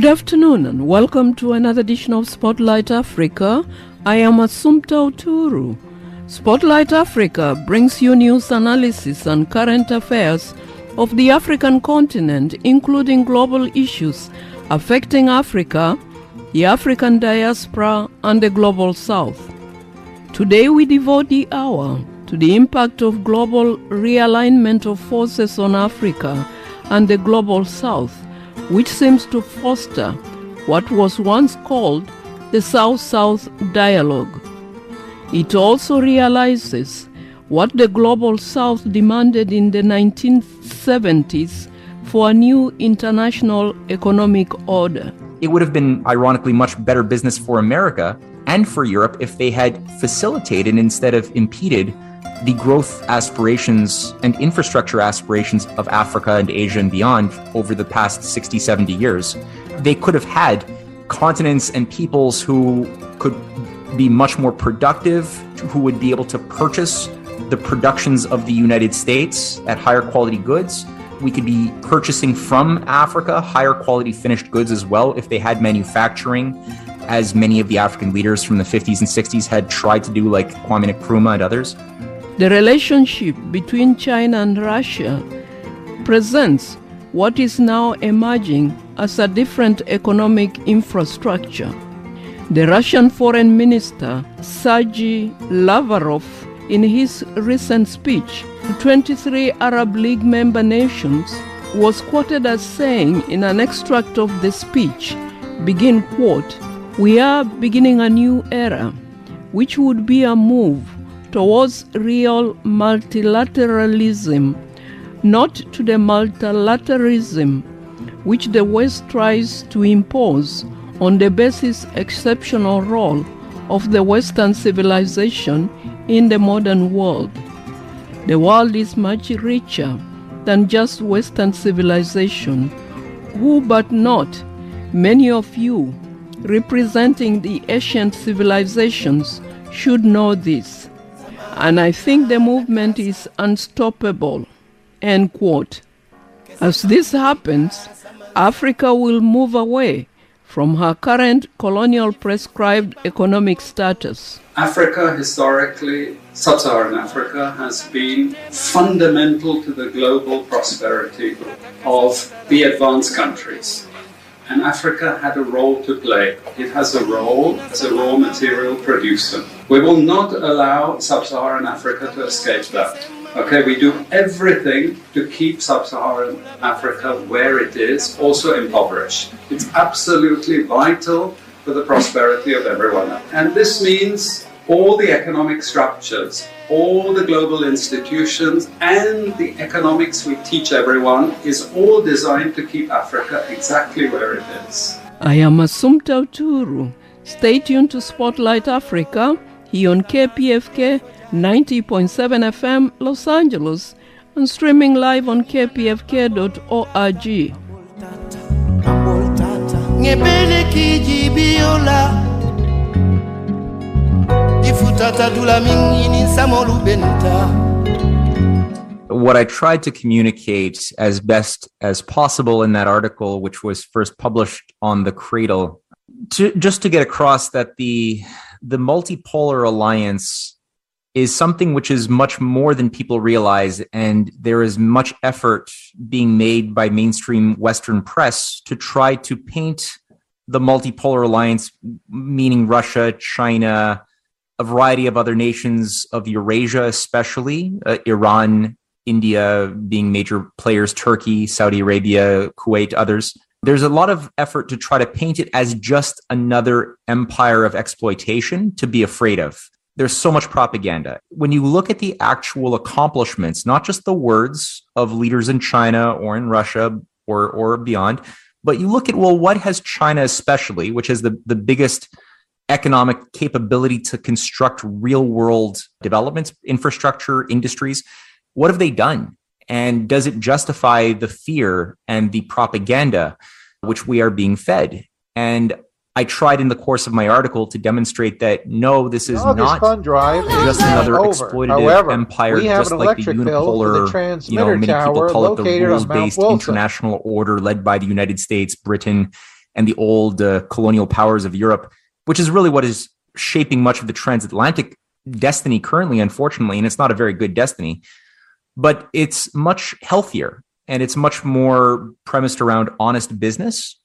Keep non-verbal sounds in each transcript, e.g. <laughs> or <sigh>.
Good afternoon and welcome to another edition of Spotlight Africa. I am Assumpta Oturu. Spotlight Africa brings you news analysis and current affairs of the African continent, including global issues affecting Africa, the African diaspora, and the global south. Today we devote the hour to the impact of global realignment of forces on Africa and the global south, which seems to foster what was once called the South South Dialogue. It also realizes what the global south demanded in the 1970s for a new international economic order. It would have been, ironically, much better business for America and for Europe if they had facilitated instead of impeded the growth aspirations and infrastructure aspirations of Africa and Asia and beyond over the past 60, 70 years. They could have had continents and peoples who could be much more productive, who would be able to purchase the productions of the United States at higher quality goods. We could be purchasing from Africa higher quality finished goods as well if they had manufacturing, as many of the African leaders from the 50s and 60s had tried to do, like Kwame Nkrumah and others. The relationship between China and Russia presents what is now emerging as a different economic infrastructure. The Russian Foreign Minister Sergei Lavrov, in his recent speech to 23 Arab League member nations, was quoted as saying in an extract of the speech, begin quote, We are beginning a new era, which would be a move towards real multilateralism, not to the multilateralism which the West tries to impose on the basis exceptional role of the Western civilization in the modern world. The world is much richer than just Western civilization. Who but not many of you representing the ancient civilizations should know this. And I think the movement is unstoppable. End quote. As this happens, Africa will move away from her current colonial prescribed economic status. Africa, historically, sub Saharan Africa, has been fundamental to the global prosperity of the advanced countries. And Africa had a role to play. It has a role as a raw material producer. We will not allow sub Saharan Africa to escape that. Okay, we do everything to keep sub Saharan Africa where it is, also impoverished. It's absolutely vital for the prosperity of everyone. And this means all the economic structures, all the global institutions, and the economics we teach everyone is all designed to keep Africa exactly where it is. I am Assumpta Oturu. Stay tuned to Spotlight Africa here on KPFK 90.7 FM Los Angeles and streaming live on kpfk.org. what I tried to communicate as best as possible in that article, which was first published on the Cradle, to, just to get across that the the multipolar alliance is something which is much more than people realize, and there is much effort being made by mainstream Western press to try to paint the multipolar alliance, meaning Russia, China, a variety of other nations of Eurasia, especially uh, Iran, India being major players, Turkey, Saudi Arabia, Kuwait, others. There's a lot of effort to try to paint it as just another empire of exploitation to be afraid of. There's so much propaganda. When you look at the actual accomplishments, not just the words of leaders in China or in Russia or, or beyond, but you look at, well, what has China especially, which is the, the biggest economic capability to construct real world developments, infrastructure, industries, what have they done? And does it justify the fear and the propaganda which we are being fed? And I tried in the course of my article to demonstrate that no, this is No, this not fund drive just another over. exploitative However, empire, we have just an like the electric bill for the unipolar, you know, transmitter many people tower call it the located on Mount rules-based international order led by the United States, Britain, and the old uh, colonial powers of Europe, which is really what is shaping much of the transatlantic destiny currently, unfortunately. And it's not a very good destiny, but it's much healthier and it's much more premised around honest business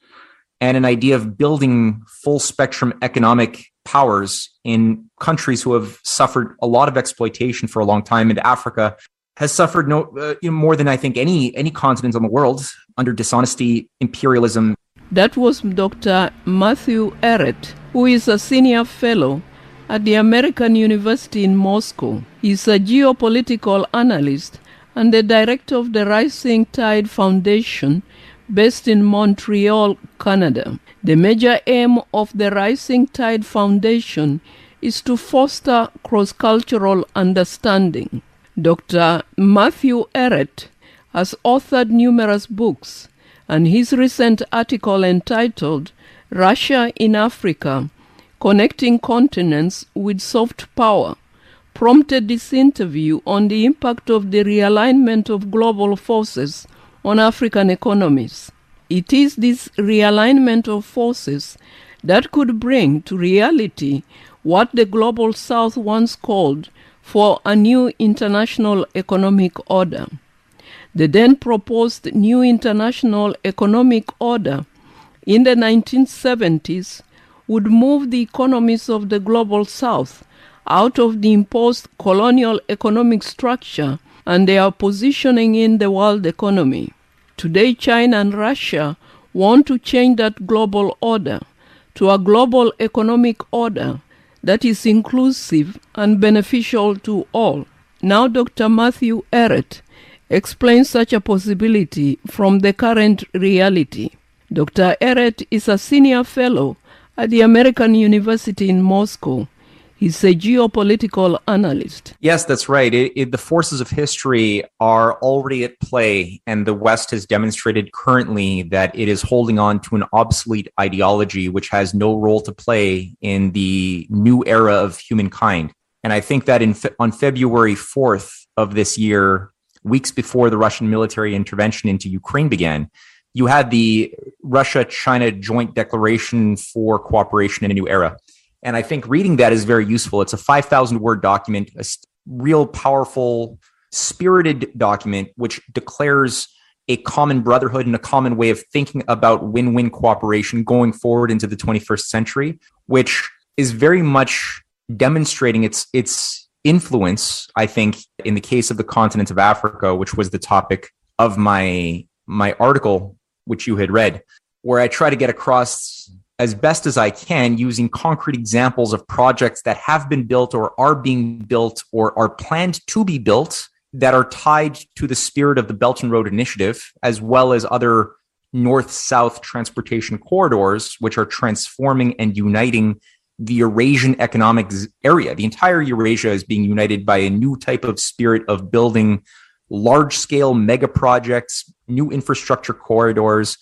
and an idea of building full spectrum economic powers in countries who have suffered a lot of exploitation for a long time and africa has suffered no uh, you know, more than i think any any continent in the world under dishonesty imperialism that was dr matthew ehret who is a senior fellow at the american university in moscow he's a geopolitical analyst and the director of the rising tide foundation based in Montreal, Canada. The major aim of the Rising Tide Foundation is to foster cross cultural understanding. Dr. Matthew Ehret has authored numerous books, and his recent article entitled Russia in Africa Connecting Continents with Soft Power prompted this interview on the impact of the realignment of global forces on African economies. It is this realignment of forces that could bring to reality what the Global South once called for a new international economic order. The then proposed new international economic order in the 1970s would move the economies of the Global South out of the imposed colonial economic structure and their positioning in the world economy. Today, China and Russia want to change that global order to a global economic order that is inclusive and beneficial to all. Now, Dr. Matthew Ehret explains such a possibility from the current reality. Dr. Ehret is a senior fellow at the American University in Moscow He's a geopolitical analyst. Yes, that's right. It, it, the forces of history are already at play, and the West has demonstrated currently that it is holding on to an obsolete ideology which has no role to play in the new era of humankind. And I think that in on February 4th of this year, weeks before the Russian military intervention into Ukraine began, you had the Russia China Joint Declaration for Cooperation in a New Era and I think reading that is very useful. It's a 5,000 word document, a real powerful, spirited document, which declares a common brotherhood and a common way of thinking about win win cooperation going forward into the 21st century, which is very much demonstrating its, its influence, I think, in the case of the continent of Africa, which was the topic of my, my article, which you had read, where I try to get across as best as I can using concrete examples of projects that have been built or are being built or are planned to be built that are tied to the spirit of the Belt and Road Initiative, as well as other north south transportation corridors, which are transforming and uniting the Eurasian economic area. The entire Eurasia is being united by a new type of spirit of building large scale mega projects, new infrastructure corridors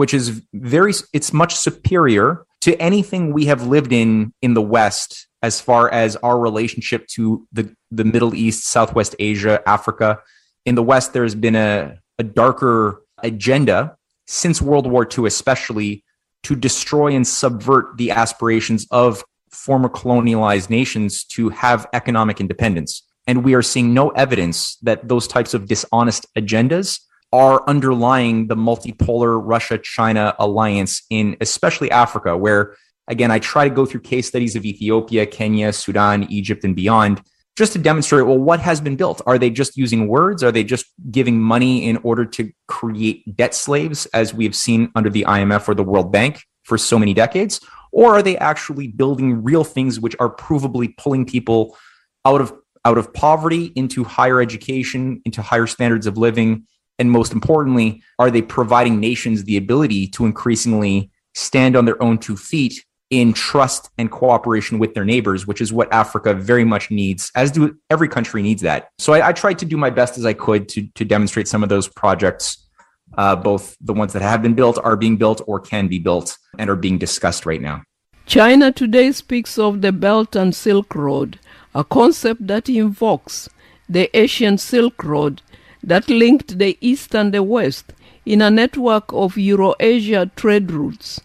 which is very it's much superior to anything we have lived in in the west as far as our relationship to the the middle east southwest asia africa in the west there's been a, a darker agenda since world war ii especially to destroy and subvert the aspirations of former colonialized nations to have economic independence. And we are seeing no evidence that those types of dishonest agendas are underlying the multipolar Russia China alliance in especially Africa, where again, I try to go through case studies of Ethiopia, Kenya, Sudan, Egypt, and beyond just to demonstrate well, what has been built? Are they just using words? Are they just giving money in order to create debt slaves, as we have seen under the IMF or the World Bank for so many decades? Or are they actually building real things which are provably pulling people out of out of poverty into higher education, into higher standards of living, and most importantly, are they providing nations the ability to increasingly stand on their own two feet in trust and cooperation with their neighbors, which is what Africa very much needs, as do every country needs that. So I, I tried to do my best as I could to, to demonstrate some of those projects, uh, both the ones that have been built, are being built, or can be built, and are being discussed right now. China today speaks of the Belt and Silk Road, a concept that invokes the Asian Silk Road that linked the East and the West in a network of Eurasia trade routes.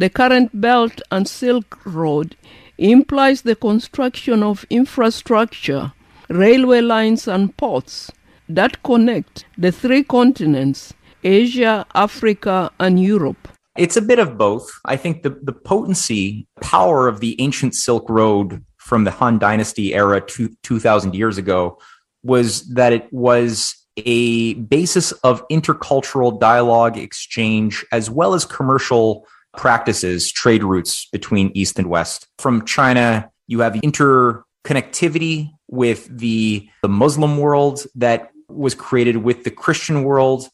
The current Belt and Silk Road implies the construction of infrastructure, railway lines, and ports that connect the three continents Asia, Africa, and Europe. It's a bit of both. I think the, the potency, power of the ancient Silk Road from the Han Dynasty era two, 2,000 years ago was that it was a basis of intercultural dialogue, exchange, as well as commercial practices, trade routes between East and West. From China, you have interconnectivity with the, the Muslim world that was created with the Christian world,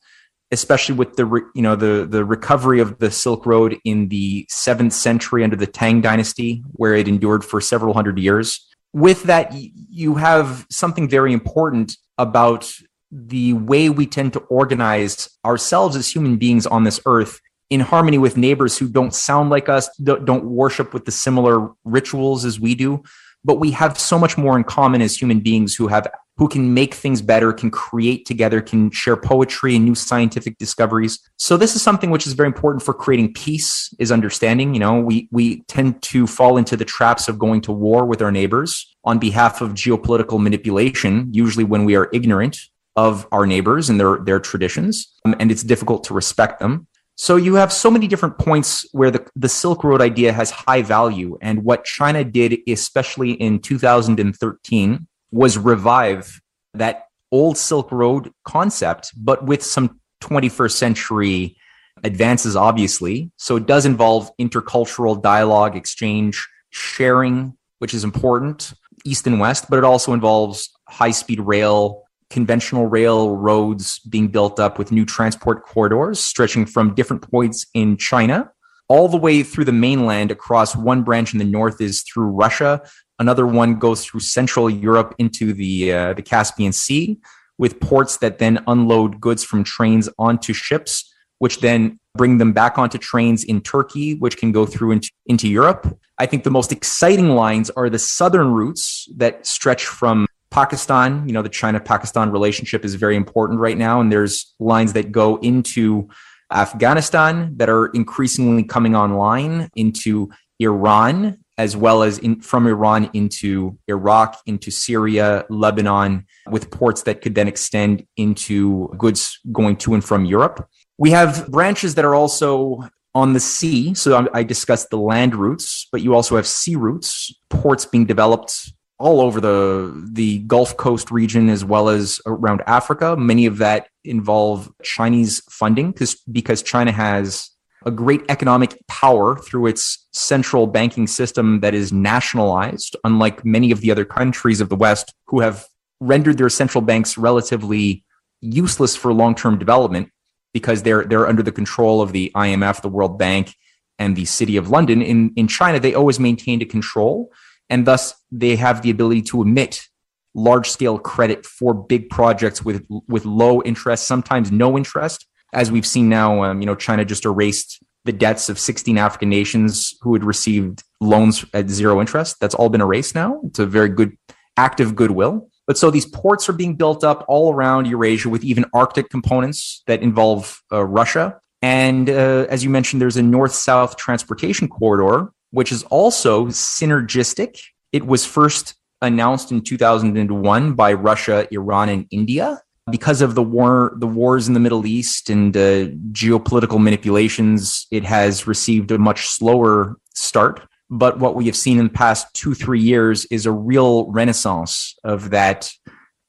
especially with the you know the the recovery of the Silk Road in the seventh century under the Tang Dynasty, where it endured for several hundred years. With that, you have something very important about the way we tend to organize ourselves as human beings on this earth in harmony with neighbors who don't sound like us, don't worship with the similar rituals as we do, but we have so much more in common as human beings who have who can make things better, can create together, can share poetry and new scientific discoveries. So this is something which is very important for creating peace is understanding, you know, we we tend to fall into the traps of going to war with our neighbors on behalf of geopolitical manipulation, usually when we are ignorant of our neighbors and their their traditions, um, and it's difficult to respect them. So you have so many different points where the, the Silk Road idea has high value. And what China did, especially in 2013, was revive that old Silk Road concept, but with some 21st century advances, obviously. So it does involve intercultural dialogue, exchange, sharing, which is important, East and West, but it also involves high speed rail, conventional rail roads being built up with new transport corridors stretching from different points in China all the way through the mainland across one branch in the north is through Russia. Another one goes through Central Europe into the uh, the Caspian Sea with ports that then unload goods from trains onto ships, which then bring them back onto trains in Turkey, which can go through into, into Europe. I think the most exciting lines are the southern routes that stretch from Pakistan, you know, the China Pakistan relationship is very important right now. And there's lines that go into Afghanistan that are increasingly coming online, into Iran, as well as in, from Iran into Iraq, into Syria, Lebanon, with ports that could then extend into goods going to and from Europe. We have branches that are also on the sea. So I discussed the land routes, but you also have sea routes, ports being developed all over the the Gulf Coast region as well as around Africa. Many of that involve Chinese funding because because China has a great economic power through its central banking system that is nationalized, unlike many of the other countries of the West who have rendered their central banks relatively useless for long-term development because they're they're under the control of the IMF, the World Bank, and the City of London. In in China, they always maintained a control and thus they have the ability to emit large scale credit for big projects with with low interest, sometimes no interest. As we've seen now, um, you know, China just erased the debts of 16 African nations who had received loans at zero interest. That's all been erased now. It's a very good act of goodwill. But so these ports are being built up all around Eurasia with even Arctic components that involve uh, Russia. And uh, as you mentioned, there's a north south transportation corridor which is also synergistic. It was first announced in 2001 by Russia, Iran, and India. Because of the war, the wars in the Middle East and uh, geopolitical manipulations, it has received a much slower start. But what we have seen in the past two, three years is a real renaissance of that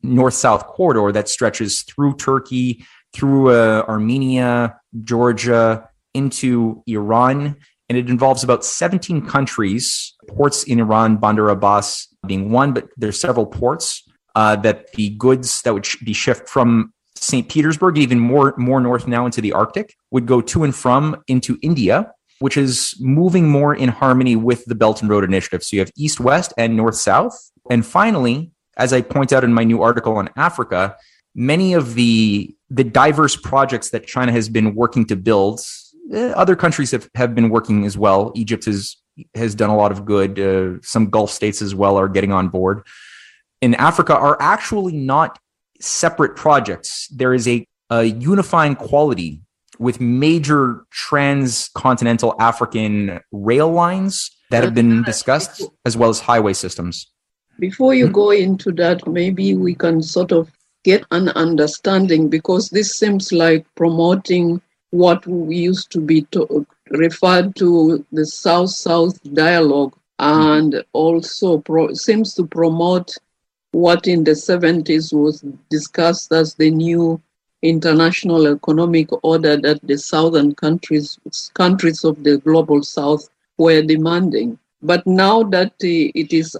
north south corridor that stretches through Turkey, through uh, Armenia, Georgia, into Iran, and it involves about 17 countries, ports in Iran, Bandar Abbas being one, but there's several ports uh, that the goods that would be shipped from St. Petersburg, even more more north now into the Arctic, would go to and from into India, which is moving more in harmony with the Belt and Road Initiative. So you have east west and north south, and finally, as I point out in my new article on Africa, many of the the diverse projects that China has been working to build other countries have, have been working as well. Egypt has has done a lot of good. Uh, some Gulf states as well are getting on board. In Africa, are actually not separate projects. There is a, a unifying quality with major transcontinental African rail lines that have been discussed, as well as highway systems. Before you go into that, maybe we can sort of get an understanding because this seems like promoting what we used to be to, referred to the South South dialogue and also pro- seems to promote what in the 70s was discussed as the new international economic order that the southern countries countries of the global south were demanding. But now that it is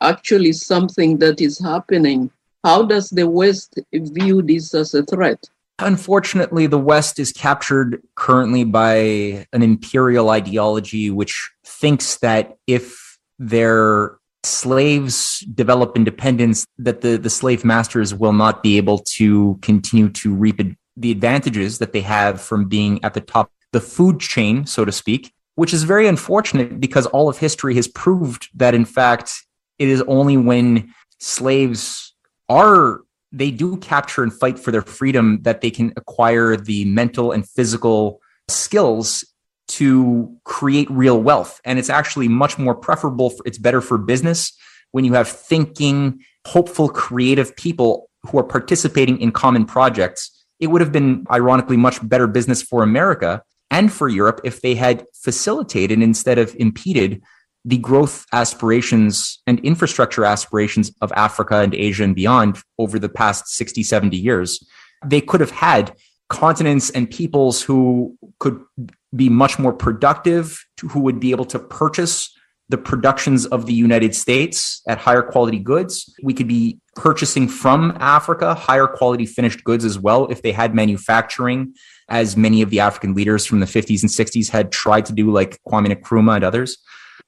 actually something that is happening how does the west view this as a threat unfortunately the west is captured currently by an imperial ideology which thinks that if their slaves develop independence, that the, the slave masters will not be able to continue to reap the advantages that they have from being at the top, the food chain, so to speak, which is very unfortunate because all of history has proved that, in fact, it is only when slaves are they do capture and fight for their freedom that they can acquire the mental and physical skills to create real wealth. And it's actually much more preferable. For, it's better for business when you have thinking, hopeful, creative people who are participating in common projects. It would have been, ironically, much better business for America and for Europe if they had facilitated instead of impeded the growth aspirations and infrastructure aspirations of Africa and Asia and beyond over the past 60, 70 years. They could have had continents and peoples who could be much more productive, who would be able to purchase the productions of the United States at higher quality goods. We could be purchasing from Africa higher quality finished goods as well if they had manufacturing, as many of the African leaders from the 50s and 60s had tried to do, like Kwame Nkrumah and others.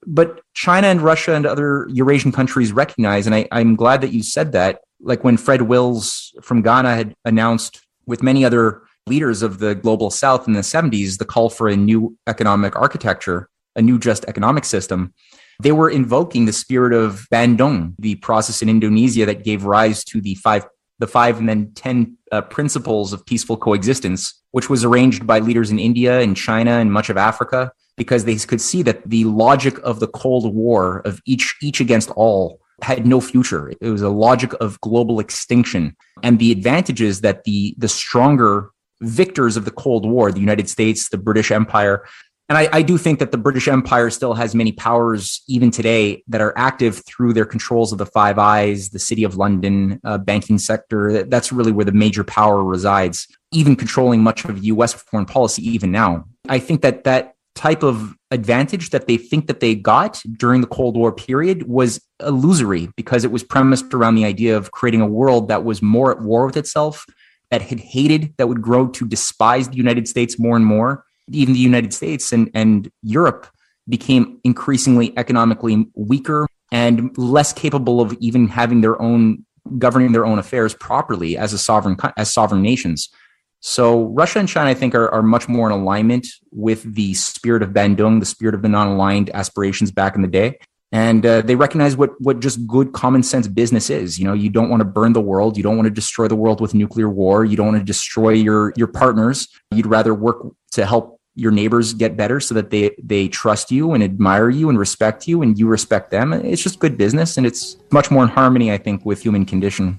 But China and Russia and other Eurasian countries recognize, and I, I'm glad that you said that, like when Fred Wills from Guyana had announced with many other leaders of the global south in the 70s the call for a new economic architecture, a new just economic system, they were invoking the spirit of Bandung, the process in Indonesia that gave rise to the five the five and then 10 uh, principles of peaceful coexistence, which was arranged by leaders in India and China and much of Africa, because they could see that the logic of the Cold War of each, each against all had no future. It was a logic of global extinction. And the advantages that the, the stronger victors of the Cold War, the United States, the British Empire. And I, I, do think that the British Empire still has many powers, even today, that are active through their controls of the Five Eyes, the City of London, uh, banking sector. That's really where the major power resides, even controlling much of US foreign policy, even now. I think that that type of advantage that they think that they got during the Cold War period was illusory because it was premised around the idea of creating a world that was more at war with itself that had hated, that would grow to despise the United States more and more. Even the United States and, and Europe became increasingly economically weaker and less capable of even having their own governing their own affairs properly as a sovereign as sovereign nations. So Russia and China, I think, are, are much more in alignment with the spirit of Bandung, the spirit of the non-aligned aspirations back in the day. And uh, they recognize what what just good common sense business is. You know you don't want to burn the world. You don't want to destroy the world with nuclear war. You don't want to destroy your your partners. You'd rather work to help your neighbors get better so that they they trust you and admire you and respect you and you respect them. It's just good business and it's much more in harmony i think with human condition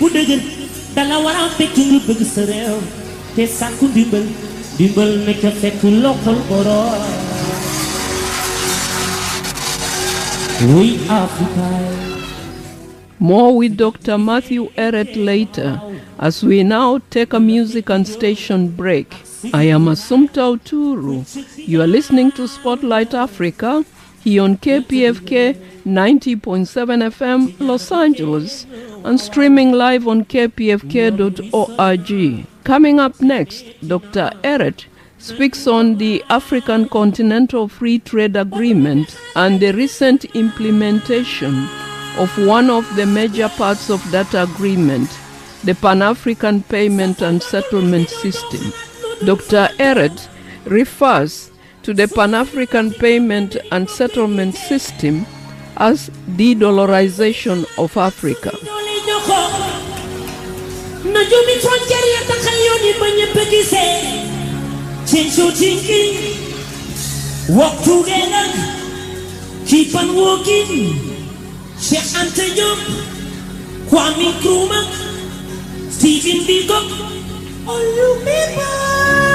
bu dëgër dala war We Africa. More with Dr. Matthew Ehret later as we now take a music and station break. I am Assumpta Oturu. You are listening to Spotlight Africa here on KPFK 90.7 FM Los Angeles and streaming live on kpfk.org. Coming up next, Dr. Ehret speaks on the African Continental Free Trade Agreement and the recent implementation of one of the major parts of that agreement, the Pan African Payment and Settlement System. Dr. Ehret refers to the Pan African Payment and Settlement System as de dollarization of Africa. najumi frontiere ya takayoni mwenye pegise chinchu chinking walk together keep on walking. Cheikh Anta Diop Kwame Nkrumah Stephen Biko. All you people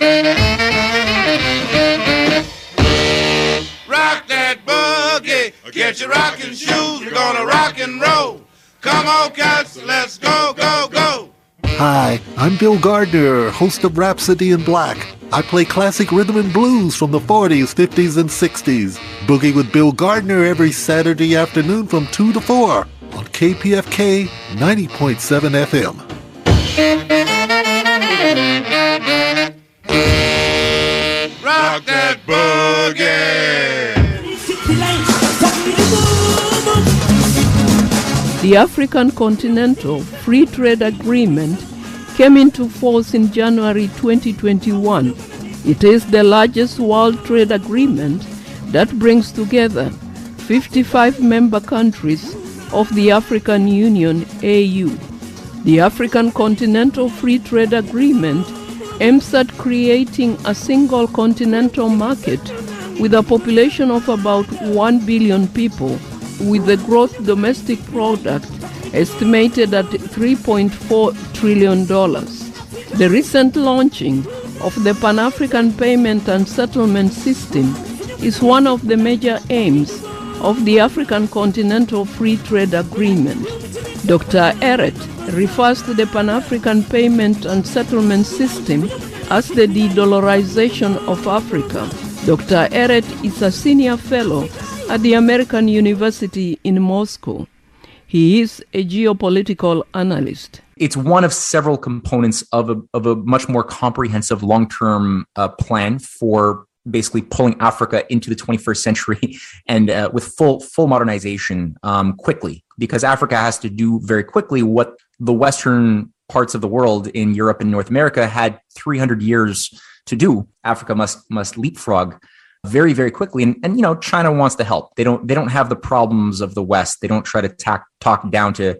Rock that boogie, get your rocking shoes, we're gonna rock and roll. Come on, cats, let's go, go, go. Hi, I'm Bill Gardner, host of Rhapsody in Black. I play classic rhythm and blues from the 40s, 50s, and 60s. Boogie with Bill Gardner every Saturday afternoon from 2 to 4 on KPFK 90.7 FM. Rock that boogie. The African Continental Free Trade Agreement came into force in January 2021. It is the largest world trade agreement that brings together 55 member countries of the African Union AU. The African Continental Free Trade Agreement aims at creating a single continental market with a population of about 1 billion people with the gross domestic product estimated at $3.4 trillion. The recent launching of the Pan African Payment and Settlement System is one of the major aims of the African Continental Free Trade Agreement. Dr. Ehret refers to the Pan African Payment and Settlement System as the de dollarization of Africa. Dr. Ehret is a senior fellow at the American University in Moscow. He is a geopolitical analyst. It's one of several components of a, of a much more comprehensive long term uh, plan for basically pulling Africa into the 21st century <laughs> and uh, with full full modernization um, quickly, because Africa has to do very quickly what the Western parts of the world in Europe and North America had 300 years to do. Africa must must leapfrog very very quickly. And, and you know china wants to help. They don't they don't have the problems of the west. They don't try to tack, talk down to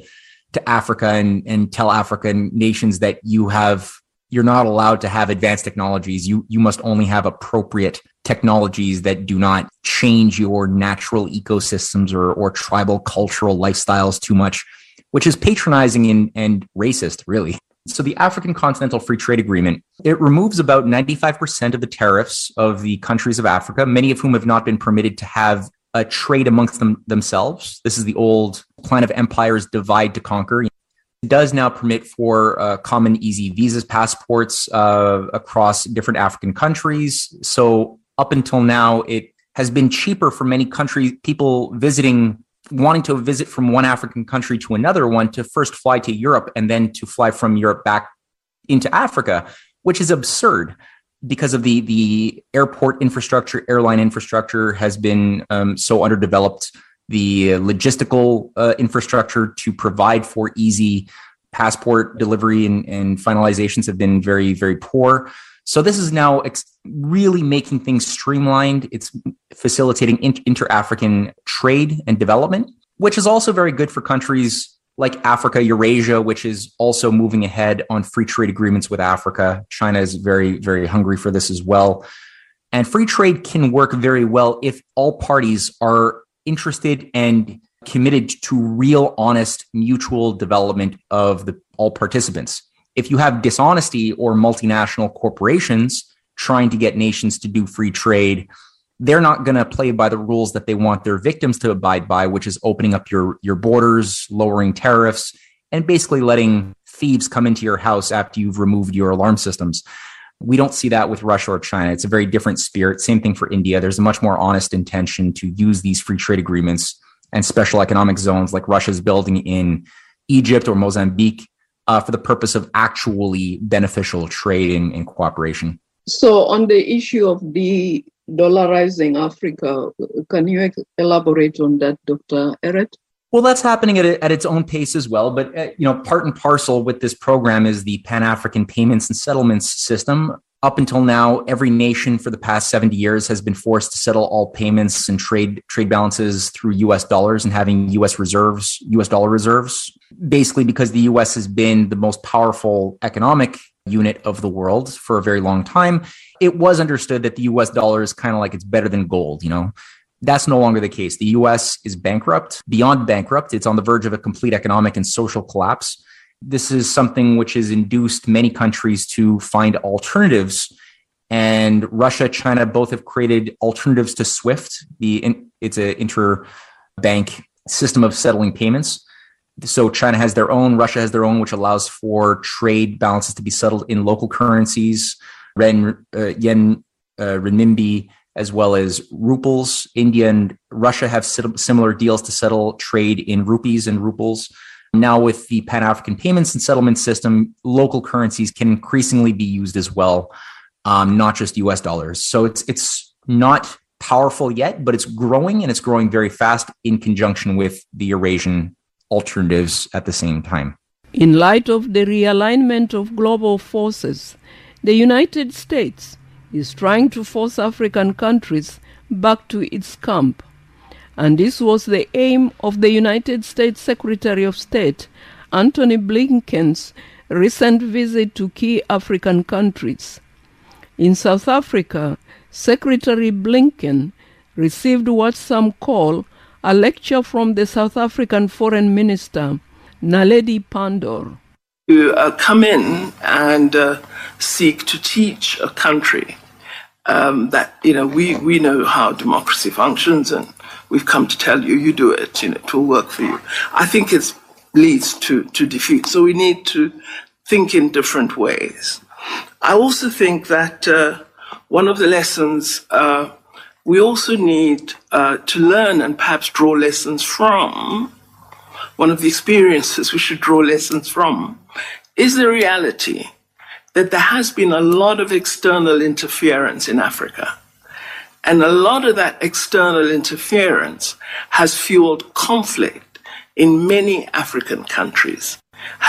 to africa and and tell african nations that you have you're not allowed to have advanced technologies you you must only have appropriate technologies that do not change your natural ecosystems or or tribal cultural lifestyles too much which is patronizing and and racist really so the African Continental Free Trade Agreement, it removes about 95% of the tariffs of the countries of Africa, many of whom have not been permitted to have a trade amongst them themselves. This is the old plan of empires divide to conquer. Does now permit for uh, common easy visas passports uh, across different African countries. So up until now, it has been cheaper for many countries, people visiting wanting to visit from one African country to another one to first fly to Europe and then to fly from Europe back into Africa, which is absurd because of the the airport infrastructure, airline infrastructure has been um, so underdeveloped. The logistical uh, infrastructure to provide for easy passport delivery and, and finalizations have been very very poor. So this is now ex- really making things streamlined. It's facilitating in- inter-African trade and development, which is also very good for countries like Africa, Eurasia, which is also moving ahead on free trade agreements with Africa. China is very, very hungry for this as well. And free trade can work very well if all parties are interested and committed to real, honest, mutual development of the all participants if you have dishonesty or multinational corporations trying to get nations to do free trade, they're not going to play by the rules that they want their victims to abide by, which is opening up your, your borders, lowering tariffs, and basically letting thieves come into your house after you've removed your alarm systems. We don't see that with Russia or China. It's a very different spirit. Same thing for India. There's a much more honest intention to use these free trade agreements and special economic zones like Russia's building in Egypt or Mozambique uh, for the purpose of actually beneficial trade and, and cooperation. So, on the issue of the dollarizing Africa, can you elaborate on that, Dr. Ehret? Well, that's happening at, a, at its own pace as well. But uh, you know, part and parcel with this program is the Pan African Payments and Settlements System. Up until now, every nation for the past 70 years has been forced to settle all payments and trade trade balances through US dollars and having US reserves, US dollar reserves, basically because the US has been the most powerful economic unit of the world for a very long time. It was understood that the US dollar is kind of like it's better than gold, you know. That's no longer the case. The US is bankrupt, beyond bankrupt. It's on the verge of a complete economic and social collapse. This is something which has induced many countries to find alternatives. And Russia, China both have created alternatives to SWIFT. The it's an interbank system of settling payments. So China has their own, Russia has their own, which allows for trade balances to be settled in local currencies, ren, uh, yen, uh, renminbi, as well as rubles. India and Russia have similar deals to settle trade in rupees and rubles. Now, with the Pan African payments and settlement system, local currencies can increasingly be used as well, um, not just US dollars. So it's it's not powerful yet, but it's growing and it's growing very fast in conjunction with the Eurasian alternatives at the same time. In light of the realignment of global forces, the United States is trying to force African countries back to its camp. And this was the aim of the United States Secretary of State, Antony Blinken's recent visit to key African countries. In South Africa, Secretary Blinken received what some call a lecture from the South African Foreign Minister, Naledi Pandor. You uh, come in and uh, seek to teach a country um, that you know we we know how democracy functions, and we've come to tell you you do it. You know, it will work for you. I think it leads to to defeat. So we need to think in different ways. I also think that uh, one of the lessons uh, we also need uh, to learn and perhaps draw lessons from. One of the experiences we should draw lessons from is the reality that there has been a lot of external interference in Africa. And a lot of that external interference has fueled conflict in many African countries,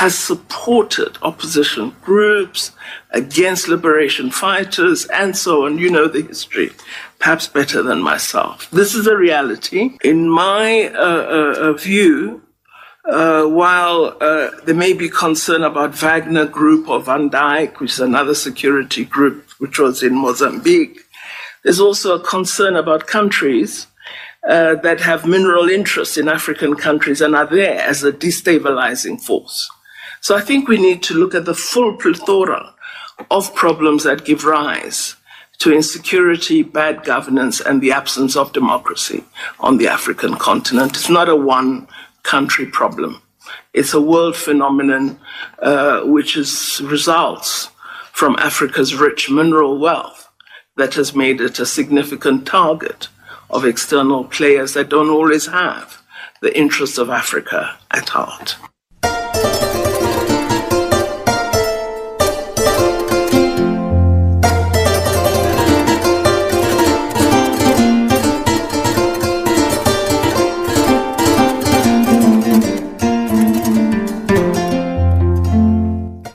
has supported opposition groups against liberation fighters, and so on. You know the history, perhaps better than myself. This is a reality. In my uh, uh, uh view, uh, while uh, there may be concern about Wagner Group or Van Dyke, which is another security group which was in Mozambique, there's also a concern about countries uh, that have mineral interests in African countries and are there as a destabilizing force. So I think we need to look at the full plethora of problems that give rise to insecurity, bad governance, and the absence of democracy on the African continent. It's not a one country problem. It's a world phenomenon uh, which is, results from Africa's rich mineral wealth that has made it a significant target of external players that don't always have the interests of Africa at heart.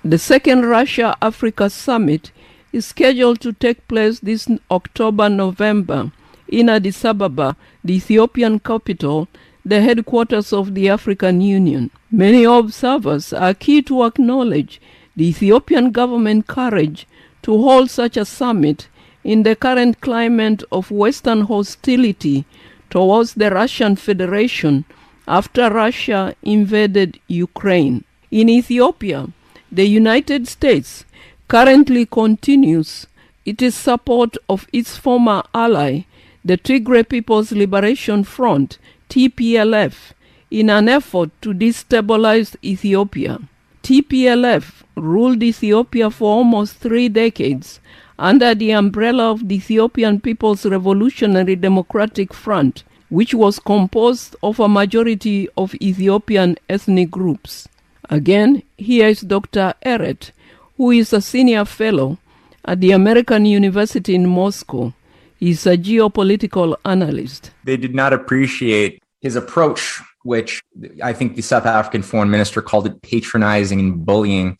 The second Russia Africa Summit is scheduled to take place this October November in Addis Ababa, the Ethiopian capital, the headquarters of the African Union. Many observers are keen to acknowledge the Ethiopian government courage to hold such a summit in the current climate of Western hostility towards the Russian Federation after Russia invaded Ukraine. In Ethiopia, the United States currently continues its support of its former ally, the Tigray People's Liberation Front, TPLF, in an effort to destabilize Ethiopia. TPLF ruled Ethiopia for almost three decades under the umbrella of the Ethiopian People's Revolutionary Democratic Front, which was composed of a majority of Ethiopian ethnic groups. Again, here is Dr. Ehret, who is a senior fellow at the American University in Moscow. He's a geopolitical analyst. They did not appreciate his approach, which I think the South African foreign minister called it patronizing and bullying.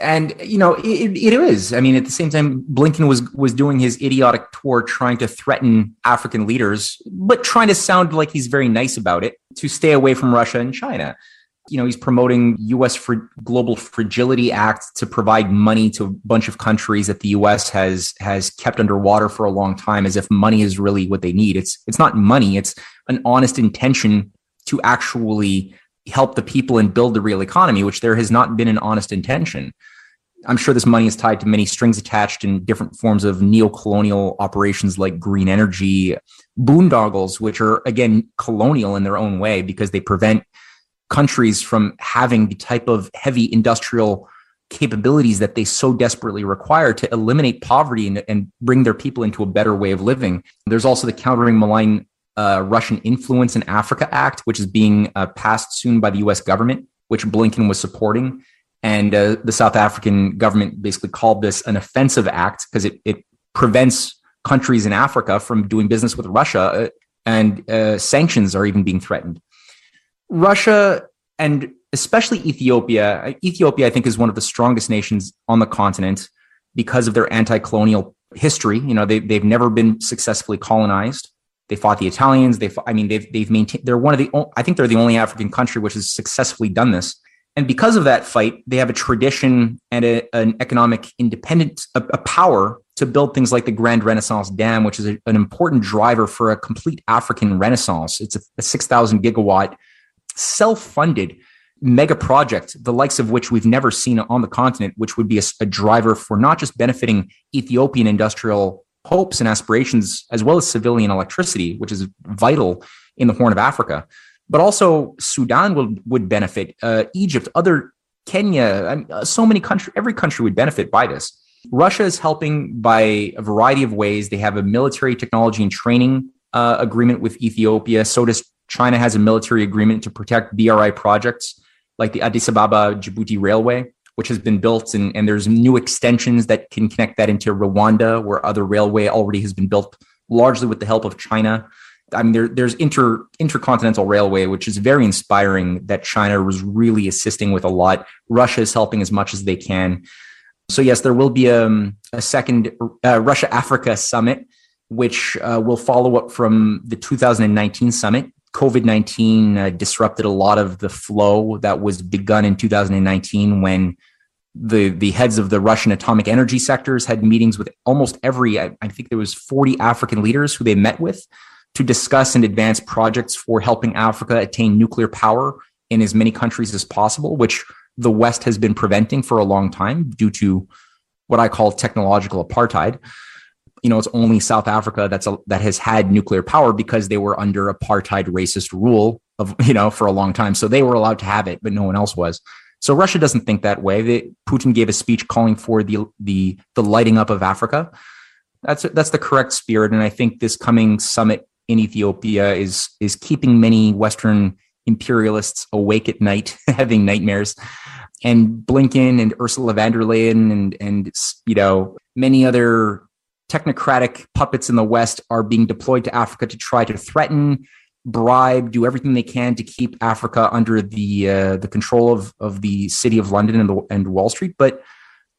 And you know it, it is. I mean, at the same time, Blinken was was doing his idiotic tour, trying to threaten African leaders, but trying to sound like he's very nice about it to stay away from Russia and China you know, he's promoting U.S. for Global Fragility Act to provide money to a bunch of countries that the U.S. has has kept underwater for a long time, as if money is really what they need. It's it's not money; it's an honest intention to actually help the people and build the real economy, which there has not been an honest intention. I'm sure this money is tied to many strings attached in different forms of neo-colonial operations like green energy, boondoggles, which are again colonial in their own way because they prevent countries from having the type of heavy industrial capabilities that they so desperately require to eliminate poverty and, and bring their people into a better way of living. There's also the Countering Malign uh, Russian Influence in Africa Act, which is being uh, passed soon by the US government, which Blinken was supporting. And uh, the South African government basically called this an offensive act because it, it prevents countries in Africa from doing business with Russia, uh, and uh, sanctions are even being threatened. Russia and especially Ethiopia, uh, Ethiopia, I think, is one of the strongest nations on the continent because of their anti-colonial history. You know, they, they've never been successfully colonized. They fought the Italians. They, fought, I mean, they've they've maintained. They're one of the. I think they're the only African country which has successfully done this. And because of that fight, they have a tradition and a, an economic independence, a, a, power to build things like the Grand Renaissance Dam, which is a, an important driver for a complete African renaissance. It's a, a 6,000 gigawatt self-funded mega project, the likes of which we've never seen on the continent, which would be a, a, driver for not just benefiting Ethiopian industrial hopes and aspirations, as well as civilian electricity, which is vital in the Horn of Africa, but also Sudan would would benefit, uh, Egypt, other Kenya, I mean, uh, so many countries, every country would benefit by this. Russia is helping by a variety of ways. They have a military technology and training uh, agreement with Ethiopia. So does China has a military agreement to protect BRI projects like the Addis Ababa Djibouti Railway, which has been built, and, and there's new extensions that can connect that into Rwanda, where other railway already has been built, largely with the help of China. I mean, there, there's inter intercontinental railway, which is very inspiring. That China was really assisting with a lot. Russia is helping as much as they can. So yes, there will be a, um, a second uh, Russia Africa summit, which uh, will follow up from the 2019 summit COVID 19 uh, disrupted a lot of the flow that was begun in 2019 when the, the heads of the Russian atomic energy sectors had meetings with almost every, I, I think there was 40 African leaders who they met with to discuss and advance projects for helping Africa attain nuclear power in as many countries as possible, which the West has been preventing for a long time due to what I call technological apartheid you know, it's only South Africa that's a, that has had nuclear power because they were under apartheid racist rule of, <laughs> you know, for a long time. So they were allowed to have it, but no one else was. So Russia doesn't think that way. They, Putin gave a speech calling for the the the lighting up of Africa. That's that's the correct spirit, and I think this coming summit in Ethiopia is is keeping many Western imperialists awake at night, <laughs> having nightmares. And Blinken and Ursula von der Leyen and and you know many other technocratic puppets in the West are being deployed to Africa to try to threaten, bribe, do everything they can to keep Africa under the uh, the control of of the city of London and and Wall Street. But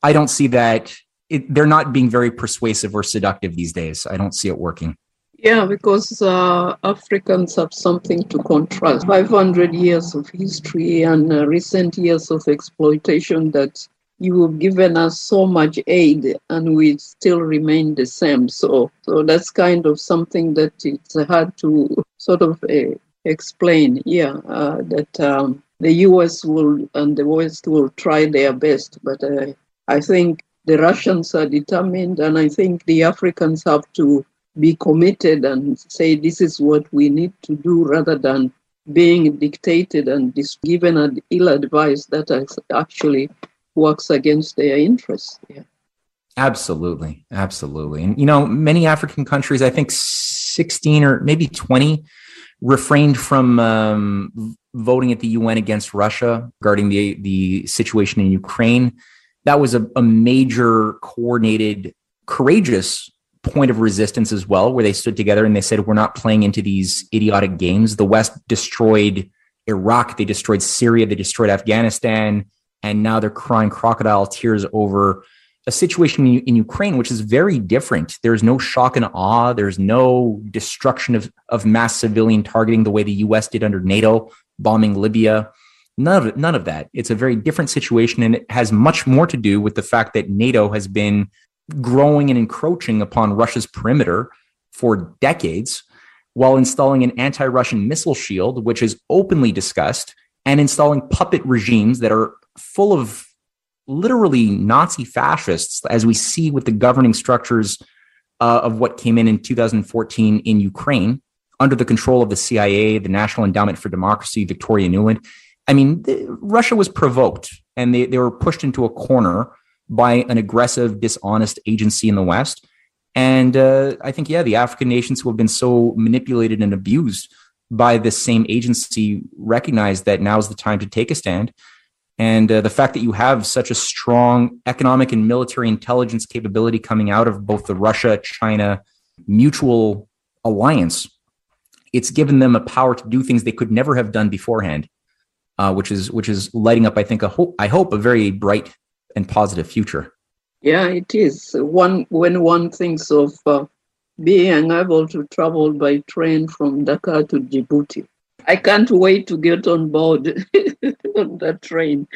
I don't see that it, they're not being very persuasive or seductive these days. I don't see it working. Yeah, because uh, Africans have something to contrast. 500 years of history and uh, recent years of exploitation that you have given us so much aid and we still remain the same. So, so that's kind of something that it's hard to sort of uh, explain. Yeah, uh, that um, the U.S. will and the West will try their best, but uh, I think the Russians are determined, and I think the Africans have to be committed and say this is what we need to do rather than being dictated and given an ill advice that actually works against their interests. Yeah. Absolutely, absolutely, and you know, many African countries, I think sixteen or maybe twenty, refrained from um, voting at the UN against Russia regarding the the situation in Ukraine. That was a, a major, coordinated, courageous point of resistance as well, where they stood together and they said, "We're not playing into these idiotic games." The West destroyed Iraq, they destroyed Syria, they destroyed Afghanistan, and now they're crying crocodile tears over a situation in, in, Ukraine, which is very different. There's no shock and awe. There's no destruction of, of mass civilian targeting the way the US did under NATO, bombing Libya. None of, none of that. It's a very different situation. And it has much more to do with the fact that NATO has been growing and encroaching upon Russia's perimeter for decades while installing an anti Russian missile shield, which is openly discussed, and installing puppet regimes that are full of literally Nazi fascists, as we see with the governing structures uh, of what came in in 2014 in Ukraine under the control of the CIA, the National Endowment for Democracy, Victoria Nuland. I mean, the, Russia was provoked and they, they were pushed into a corner by an aggressive, dishonest agency in the West. And uh, I think, yeah, the African nations who have been so manipulated and abused by this same agency recognize that now is the time to take a stand and uh, the fact that you have such a strong economic and military intelligence capability coming out of both the Russia China mutual alliance, it's given them a power to do things they could never have done beforehand, uh, which is which is lighting up, I think, a hope. I hope a very bright and positive future. Yeah, it is. One when one thinks of uh, being able to travel by train from Dakar to Djibouti I can't wait to get on board <laughs> on that train.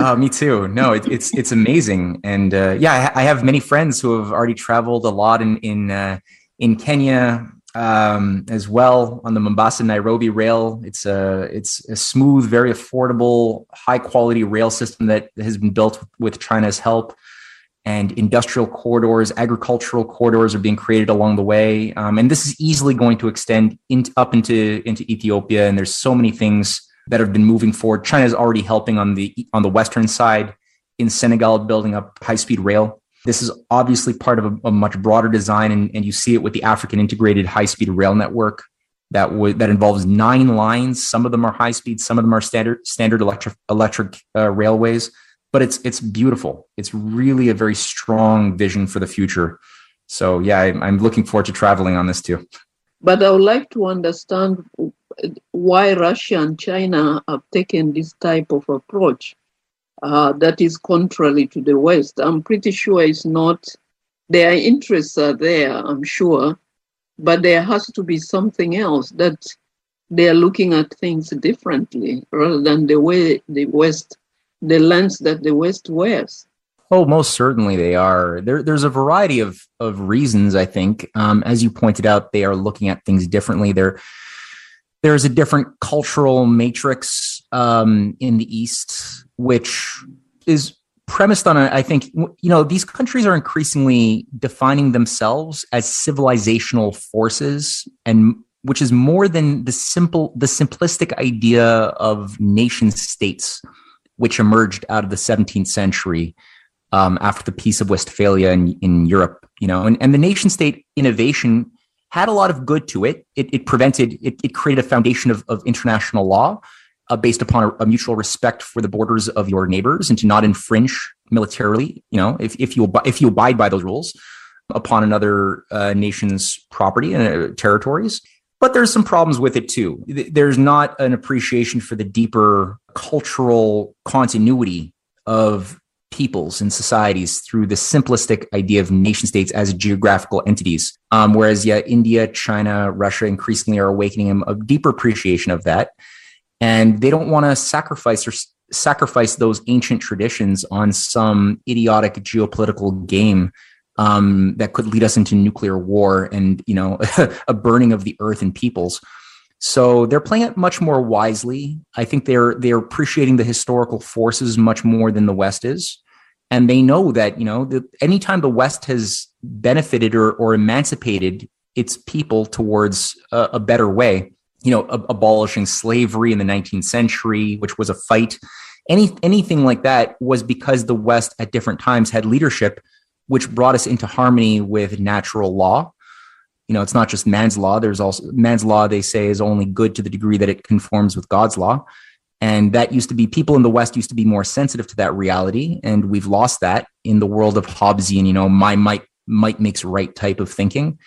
oh, <laughs> me too. No, it, it's it's amazing, and uh, yeah, I, I, have many friends who have already traveled a lot in in uh, in Kenya um, as well on the Mombasa Nairobi rail. It's a it's a smooth, very affordable, high quality rail system that has been built with China's help and industrial corridors, agricultural corridors are being created along the way. Um, and this is easily going to extend in, up into, into Ethiopia. And there's so many things that have been moving forward. China is already helping on the on the western side in Senegal, building up high speed rail. This is obviously part of a, a much broader design, and, and, you see it with the African Integrated High Speed Rail Network that w- that involves nine lines. Some of them are high speed, some of them are standard standard electric electric uh, railways but it's it's beautiful. It's really a very strong vision for the future. So yeah, I, I'm looking forward to traveling on this too. But I would like to understand why Russia and China have taken this type of approach uh, that is contrary to the West. I'm pretty sure it's not, their interests are there, I'm sure, but there has to be something else that they're looking at things differently rather than the way the West the lens that the West wears. Oh, most certainly they are. There, there's a variety of of reasons. I think, um, as you pointed out, they are looking at things differently. There, there's a different cultural matrix um, in the East, which is premised on, a, I think, you know, these countries are increasingly defining themselves as civilizational forces, and which is more than the simple, the simplistic idea of nation states which emerged out of the 17th century um, after the Peace of Westphalia in, in Europe. You know, and, and the nation state innovation had a lot of good to it. It, it prevented, it, it created a foundation of, of international law uh, based upon a, a, mutual respect for the borders of your neighbors and to not infringe militarily. You know, if, if you if you abide by those rules upon another uh, nation's property and uh, territories. But there's some problems with it too. There's not an appreciation for the deeper cultural continuity of peoples and societies through the simplistic idea of nation states as geographical entities. Um, whereas, yeah, India, China, Russia increasingly are awakening a deeper appreciation of that. And they don't want to sacrifice or sacrifice those ancient traditions on some idiotic geopolitical game um, that could lead us into nuclear war and you know <laughs> a burning of the earth and peoples. So they're playing it much more wisely. I think they're they're appreciating the historical forces much more than the West is, and they know that you know that anytime the West has benefited or, or emancipated its people towards a, a better way, you know, ab- abolishing slavery in the 19th century, which was a fight. Any anything like that was because the West at different times had leadership, which brought us into harmony with natural law. You know, it's not just man's law. There's also man's law. They say is only good to the degree that it conforms with God's law, and that used to be people in the West used to be more sensitive to that reality, and we've lost that in the world of Hobbesian, you know, my might might makes right type of thinking.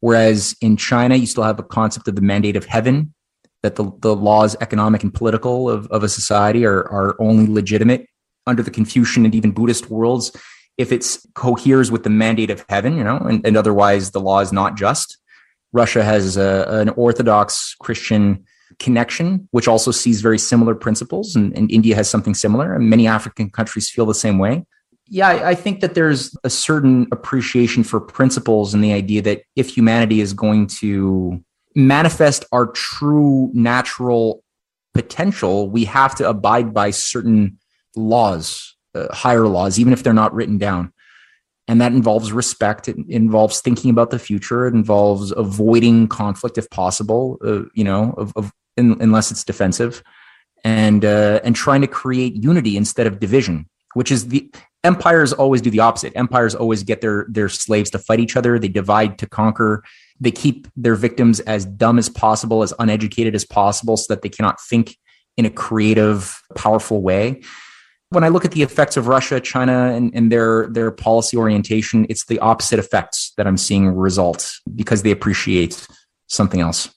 Whereas in China, you still have a concept of the mandate of heaven, that the, the laws, economic and political of, of a society are, are only legitimate under the Confucian and even Buddhist worlds if it coheres with the mandate of heaven, you know, and, and otherwise the law is not just. Russia has a, an Orthodox Christian connection, which also sees very similar principles, and, and India has something similar, and many African countries feel the same way yeah, I think that there's a certain appreciation for principles and the idea that if humanity is going to manifest our true natural potential, we have to abide by certain laws, uh, higher laws, even if they're not written down. And that involves respect. It involves thinking about the future. It involves avoiding conflict if possible, uh, you know, of, of in, unless it's defensive, and uh, and trying to create unity instead of division which is the empires always do the opposite. Empires always get their their slaves to fight each other. They divide to conquer. They keep their victims as dumb as possible, as uneducated as possible, so that they cannot think in a creative, powerful way. When I look at the effects of Russia, China, and, and their their policy orientation, it's the opposite effects that I'm seeing result because they appreciate something else.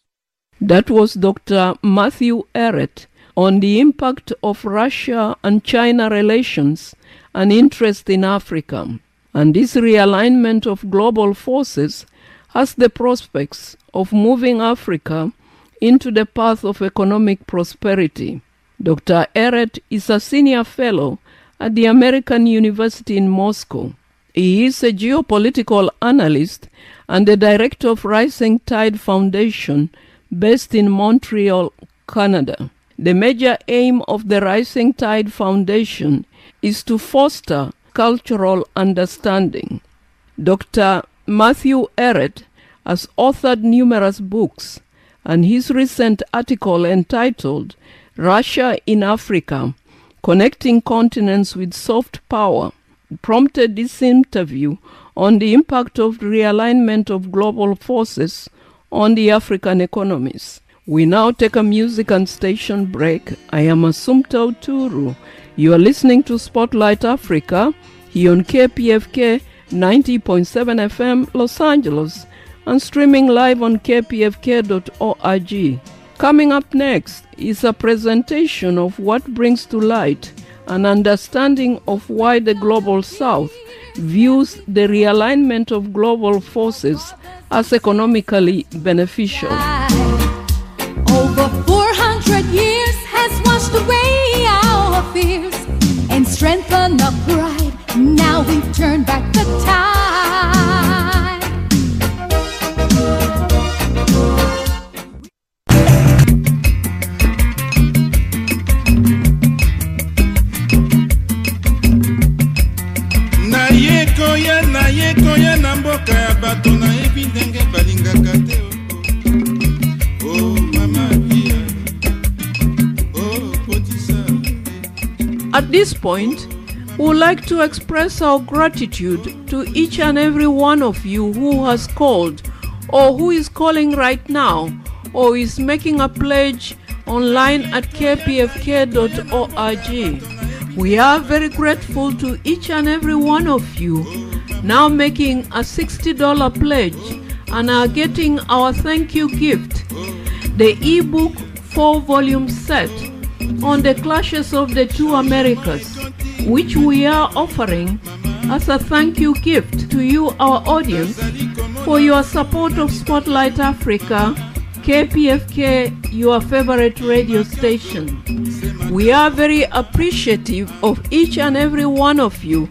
That was Dr. Matthew Ehret on the impact of Russia and China relations and interest in Africa. And this realignment of global forces has the prospects of moving Africa into the path of economic prosperity. Dr. Ehret is a senior fellow at the American University in Moscow. He is a geopolitical analyst and the director of Rising Tide Foundation based in Montreal, Canada. The major aim of the Rising Tide Foundation is to foster cultural understanding. Dr. Matthew Ehret has authored numerous books, and his recent article entitled Russia in Africa Connecting Continents with Soft Power prompted this interview on the impact of realignment of global forces on the African economies. We now take a music and station break. I am Assumpta Oturu. You are listening to Spotlight Africa here on KPFK 90.7 FM Los Angeles and streaming live on kpfk.org. Coming up next is a presentation of what brings to light an understanding of why the Global South views the realignment of global forces as economically beneficial. Over 400 years has washed away our fears and strengthened our pride. Now we've turned back the tide. Oh, oh, kotisa At this point, we would like to express our gratitude to each and every one of you who has called or who is calling right now or is making a pledge online at kpfk.org. We are very grateful to each and every one of you now making a $60 pledge and are getting our thank you gift, the ebook 4 volume set on the clashes of the two Americas, which we are offering as a thank you gift to you, our audience, for your support of Spotlight Africa, KPFK, your favorite radio station. We are very appreciative of each and every one of you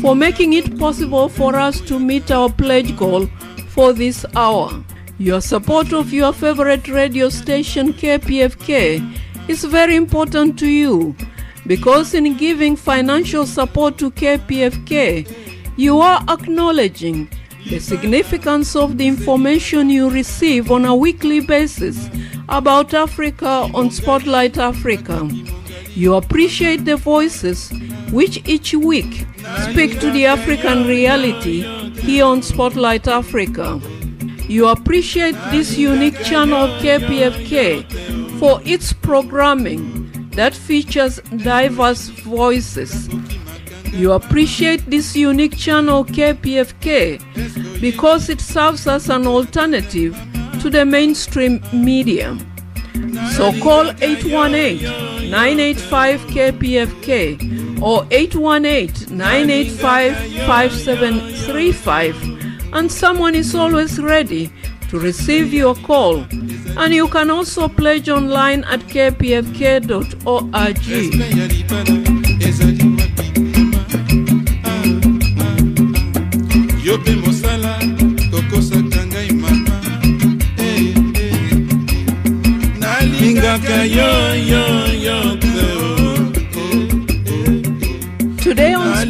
for making it possible for us to meet our pledge goal for this hour. Your support of your favorite radio station, KPFK, is very important to you because in giving financial support to KPFK, you are acknowledging the significance of the information you receive on a weekly basis about Africa on Spotlight Africa. You appreciate the voices which each week speak to the African reality here on Spotlight Africa. You appreciate this unique channel KPFK for its programming that features diverse voices. You appreciate this unique channel KPFK because it serves as an alternative to the mainstream media. So call 818 985 KPFK or 818 985 5735 and someone is always ready to receive your call. And you can also pledge online at kpfk.org. yo yo yo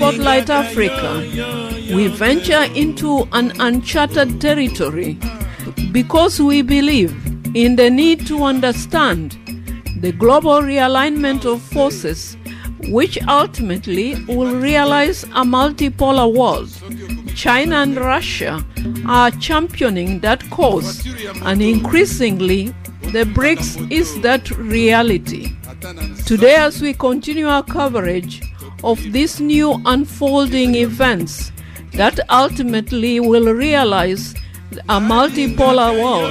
Spotlight Africa, we venture into an uncharted territory because we believe in the need to understand the global realignment of forces which ultimately will realize a multipolar world. China and Russia are championing that cause, and increasingly, the BRICS is that reality. Today, as we continue our coverage of these new unfolding events that ultimately will realize a multipolar world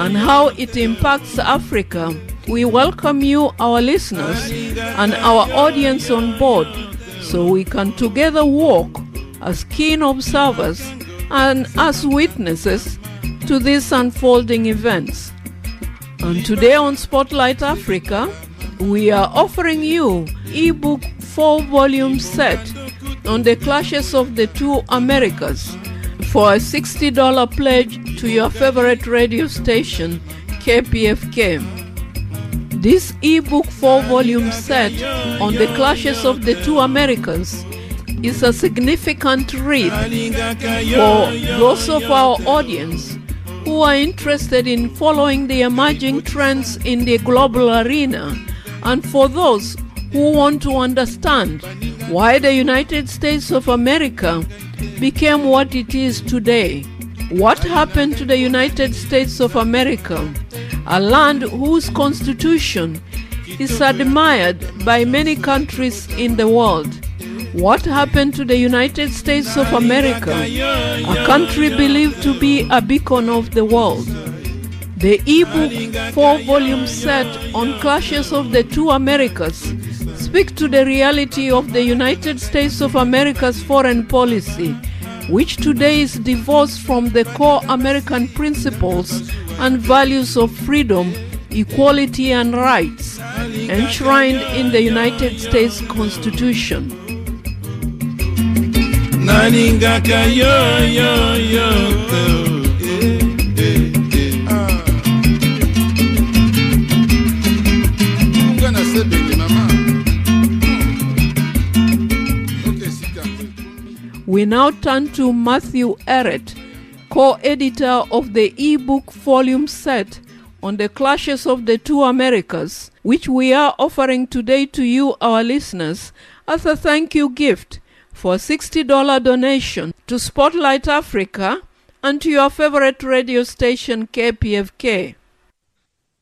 and how it impacts Africa, we welcome you, our listeners, and our audience on board so we can together walk as keen observers and as witnesses to these unfolding events. And today on Spotlight Africa, we are offering you ebook 4 volume set on the clashes of the two Americas for a $60 pledge to your favorite radio station, KPFK. This ebook 4 volume set on the clashes of the two Americas is a significant read for those of our audience who are interested in following the emerging trends in the global arena and for those who want to understand why the United States of America became what it is today. What happened to the United States of America, a land whose constitution is admired by many countries in the world? What happened to the United States of America, a country believed to be a beacon of the world? The ebook four volume set on clashes of the two Americas speak to the reality of the United States of America's foreign policy, which today is divorced from the core American principles and values of freedom, equality, and rights enshrined in the United States Constitution. nalingaka yo yo yo We now turn to Matthew Ehret, co editor of the ebook volume set on the clashes of the two Americas, which we are offering today to you, our listeners, as a thank you gift for a $60 donation to Spotlight Africa and to your favorite radio station, KPFK.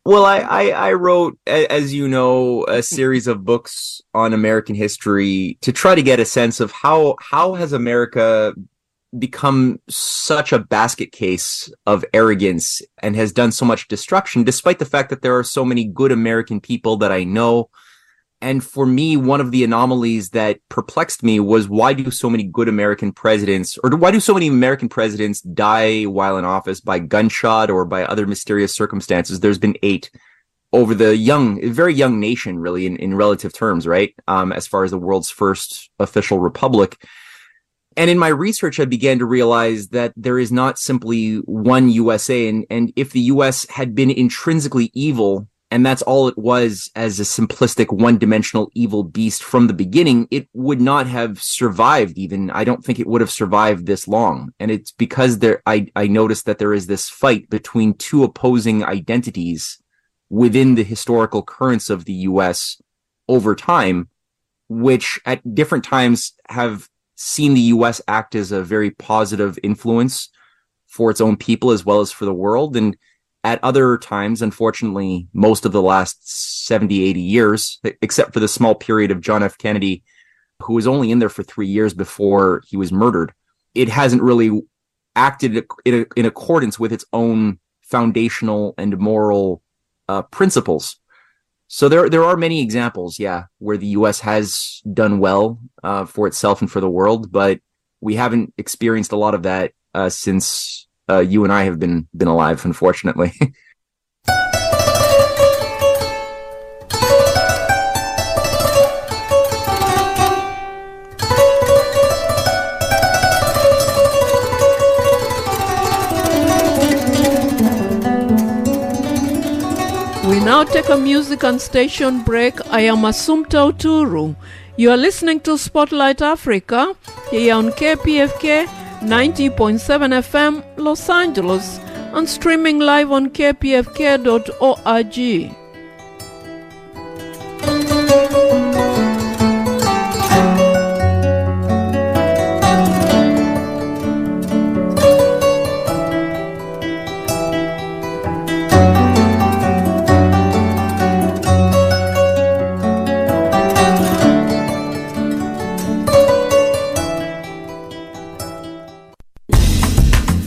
Well, I, I, I wrote, as you know, a series of books on American history to try to get a sense of how how has America become such a basket case of arrogance and has done so much destruction, despite the fact that there are so many good American people that I know. And for me, one of the anomalies that perplexed me was why do so many good American presidents, or why do so many American presidents die while in office by gunshot or by other mysterious circumstances? There's been eight over the young, very young nation, really, in, in relative terms, right? Um, as far as the world's first official republic. And in my research, I began to realize that there is not simply one USA. And, and if the US had been intrinsically evil and that's all it was as a simplistic one dimensional evil beast from the beginning, it would not have survived even. I don't think it would have survived this long. And it's because there, I, I noticed that there is this fight between two opposing identities within the historical currents of the US over time, which at different times have seen the US act as a very positive influence for its own people as well as for the world. And at other times, unfortunately, most of the last 70, 80 years, except for the small period of John F. Kennedy, who was only in there for three years before he was murdered, it hasn't really acted in, in accordance with its own foundational and moral uh, principles. So there, there are many examples, yeah, where the U.S. has done well uh, for itself and for the world, but we haven't experienced a lot of that uh, since uh, you and I have been been alive, unfortunately. <laughs> We now take a music and station break. I am Assumpta Oturu. You are listening to Spotlight Africa here on KPFK 90.7 FM Los Angeles and streaming live on kpfk.org.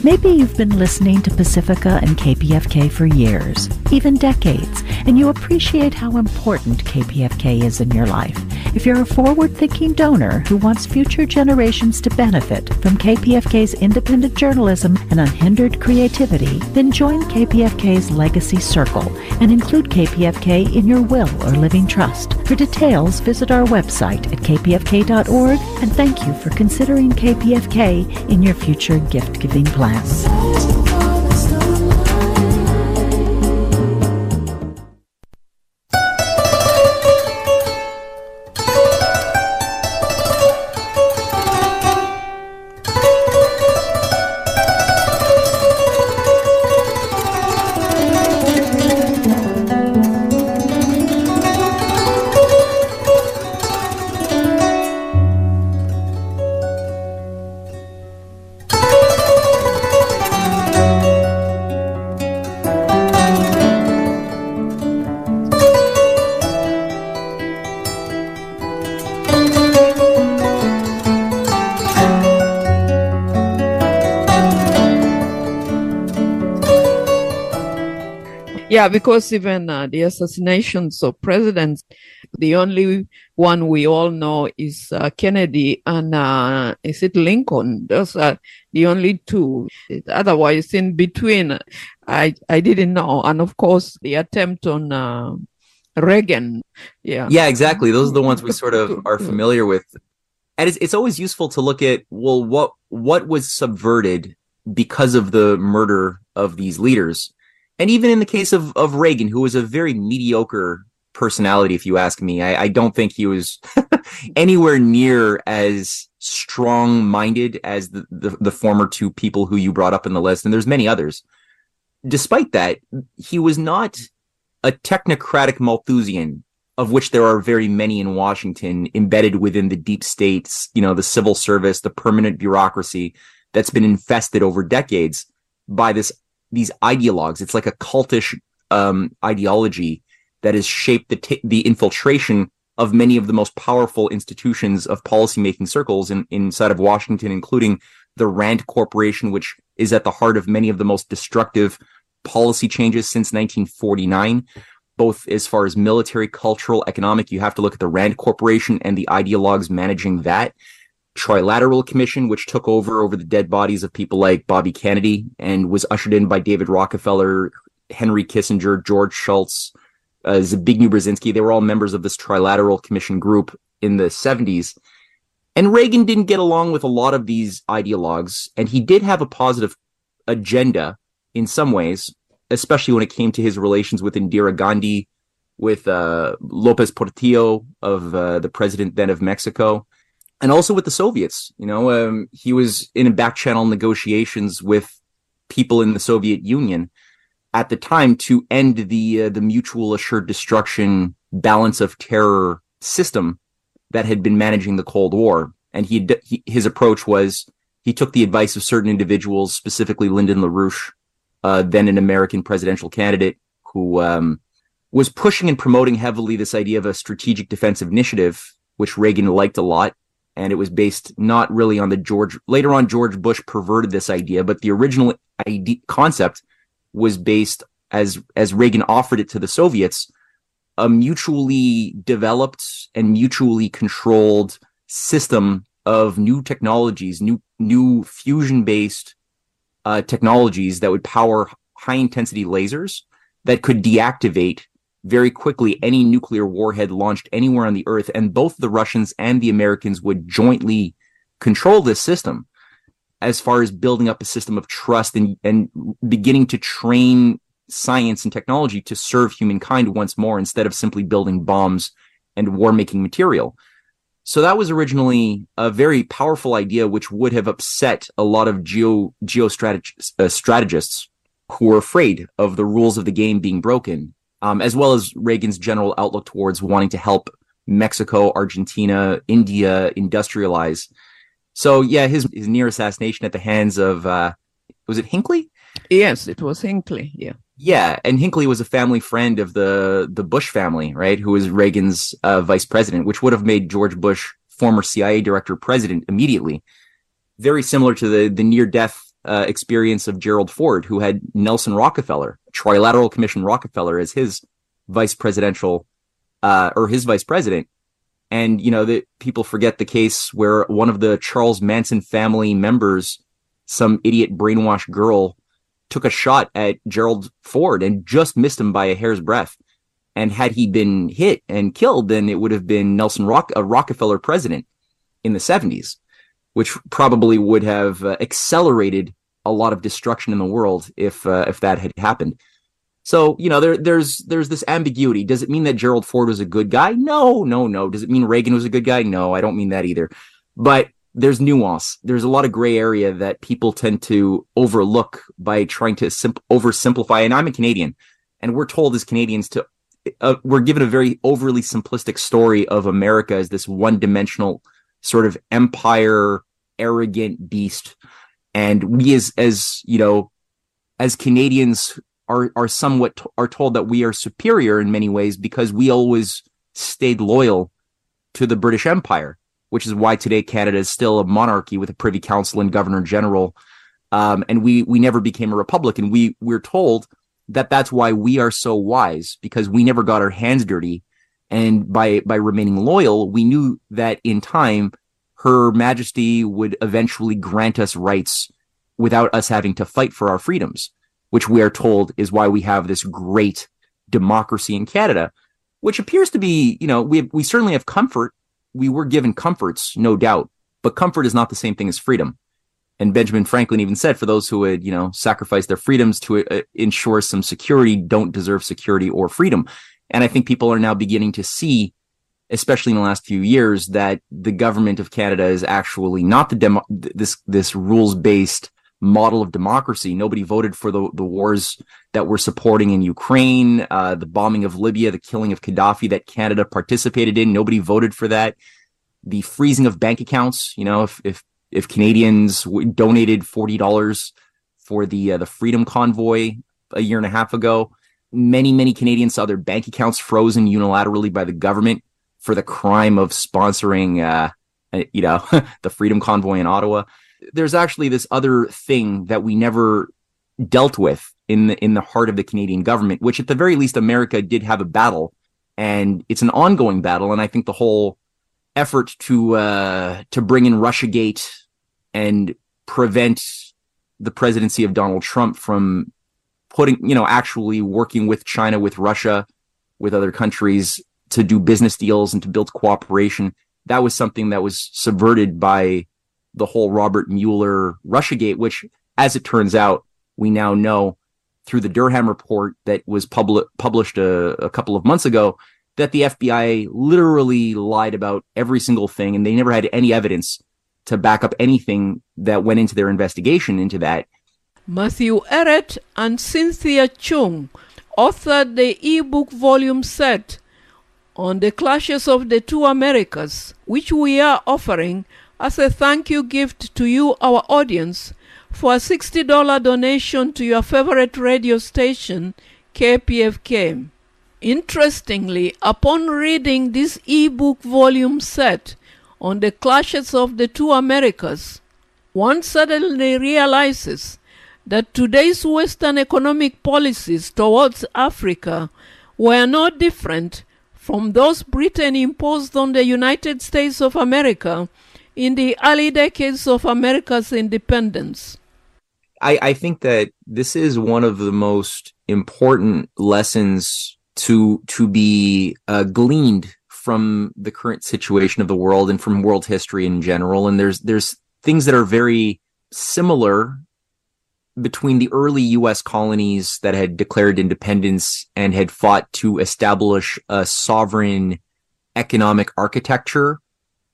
Maybe you've been listening to Pacifica and KPFK for years, even decades, and you appreciate how important KPFK is in your life. If you're a forward thinking donor who wants future generations to benefit from KPFK's independent journalism and unhindered creativity, then join KPFK's Legacy Circle and include KPFK in your will or living trust. For details, visit our website at kpfk.org and thank you for considering KPFK in your future gift giving plans. Yeah, because even uh, the assassinations of presidents, the only one we all know is uh, Kennedy and uh, is it Lincoln? Those are the only two. Otherwise, in between, I I didn't know. And of course, the attempt on uh, Reagan. Yeah. Yeah, exactly. Those are the ones we sort of <laughs> are familiar with. And it's, it's always useful to look at well, what what was subverted because of the murder of these leaders and even in the case of of Reagan, who was a very mediocre personality, if you ask me, I, I don't think he was <laughs> anywhere near as strong minded as the, the, the former two people who you brought up in the list, and there's many others. Despite that, he was not a technocratic Malthusian, of which there are very many in Washington, embedded within the deep states, you know, the civil service, the permanent bureaucracy that's been infested over decades by this these ideologues. It's like a cultish um, ideology that has shaped the t- the infiltration of many of the most powerful institutions of policymaking circles in, inside of Washington, including the Rand Corporation, which is at the heart of many of the most destructive policy changes since 1949, both as far as military, cultural, economic. You have to look at the Rand Corporation and the ideologues managing that. Trilateral Commission, which took over over the dead bodies of people like Bobby Kennedy and was ushered in by David Rockefeller, Henry Kissinger, George Shultz, uh, Zbigniew Brzezinski. They were all members of this Trilateral Commission group in the 70s. And Reagan didn't get along with a lot of these ideologues, and he did have a positive agenda in some ways, especially when it came to his relations with Indira Gandhi, with uh, Lopez Portillo of uh, the president then of Mexico, and also with the Soviets. You know, um, he was in back channel negotiations with people in the Soviet Union at the time to end the uh, the mutual assured destruction balance of terror system that had been managing the Cold War. And he, he his approach was he took the advice of certain individuals, specifically Lyndon LaRouche, uh, then an American presidential candidate who um, was pushing and promoting heavily this idea of a strategic defensive initiative, which Reagan liked a lot. And it was based not really on the George, later on, George Bush perverted this idea, but the original idea, concept was based as, as Reagan offered it to the Soviets, a mutually developed and mutually controlled system of new technologies, new, new fusion based uh, technologies that would power high intensity lasers that could deactivate very quickly any nuclear warhead launched anywhere on the earth. And both the Russians and the Americans would jointly control this system as far as building up a system of trust and, and beginning to train science and technology to serve humankind once more instead of simply building bombs and war making material. So that was originally a very powerful idea, which would have upset a lot of geo geostrategists uh, strategists who were afraid of the rules of the game being broken um, as well as Reagan's general outlook towards wanting to help Mexico, Argentina, India industrialize. So yeah, his his near assassination at the hands of uh, was it Hinckley? Yes, it was Hinckley. Yeah. Yeah, and Hinckley was a family friend of the the Bush family, right? Who was Reagan's uh, vice president, which would have made George Bush, former CIA director, president immediately. Very similar to the the near death uh, experience of Gerald Ford, who had Nelson Rockefeller, Trilateral Commission Rockefeller, as his vice presidential uh, or his vice president. And you know that people forget the case where one of the Charles Manson family members, some idiot brainwashed girl, took a shot at Gerald Ford and just missed him by a hair's breadth. And had he been hit and killed, then it would have been Nelson Rock, a Rockefeller president in the 70s, which probably would have uh, accelerated a lot of destruction in the world if uh, if that had happened. So you know there there's there's this ambiguity. Does it mean that Gerald Ford was a good guy? No, no, no. Does it mean Reagan was a good guy? No, I don't mean that either. But there's nuance. There's a lot of gray area that people tend to overlook by trying to simp- oversimplify. And I'm a Canadian, and we're told as Canadians to uh, we're given a very overly simplistic story of America as this one-dimensional sort of empire, arrogant beast. And we as as you know as Canadians are are somewhat t- are told that we are superior in many ways because we always stayed loyal to the British Empire, which is why today Canada is still a monarchy with a Privy Council and Governor General, um, and we we never became a republic. And we we're told that that's why we are so wise because we never got our hands dirty, and by by remaining loyal, we knew that in time her majesty would eventually grant us rights without us having to fight for our freedoms, which we are told is why we have this great democracy in Canada, which appears to be, you know, we, we certainly have comfort. We were given comforts, no doubt, but comfort is not the same thing as freedom. And Benjamin Franklin even said, for those who would, you know, sacrifice their freedoms to uh, ensure some security, don't deserve security or freedom. And I think people are now beginning to see especially in the last few years, that the government of Canada is actually not the demo- this this rules based model of democracy. Nobody voted for the the wars that we're supporting in Ukraine, uh, the bombing of Libya, the killing of Gaddafi that Canada participated in. Nobody voted for that. The freezing of bank accounts. You know, if if if Canadians w- donated forty dollars for the uh, the Freedom Convoy a year and a half ago, many many Canadians saw their bank accounts frozen unilaterally by the government for the crime of sponsoring, uh, uh you know, <laughs> the Freedom Convoy in Ottawa. There's actually this other thing that we never dealt with in the in the heart of the Canadian government, which at the very least America did have a battle, and it's an ongoing battle. And I think the whole effort to uh, to bring in RussiaGate and prevent the presidency of Donald Trump from putting, you know, actually working with China, with Russia, with other countries to do business deals and to build cooperation. That was something that was subverted by the whole Robert Mueller Russiagate, which, as it turns out, we now know through the Durham report that was publi- published a, a couple of months ago that the FBI literally lied about every single thing and they never had any evidence to back up anything that went into their investigation into that. Matthew Ehret and Cynthia Chung authored the ebook volume set on the clashes of the two Americas, which we are offering as a thank you gift to you, our audience, for a $60 donation to your favorite radio station, KPFK. Interestingly, upon reading this ebook volume set on the clashes of the two Americas, one suddenly realizes that today's Western economic policies towards Africa were no different from those Britain imposed on the United States of America in the early decades of America's independence. I, I think that this is one of the most important lessons to to be uh, gleaned from the current situation of the world and from world history in general. And there's there's things that are very similar between the early U.S. colonies that had declared independence and had fought to establish a sovereign economic architecture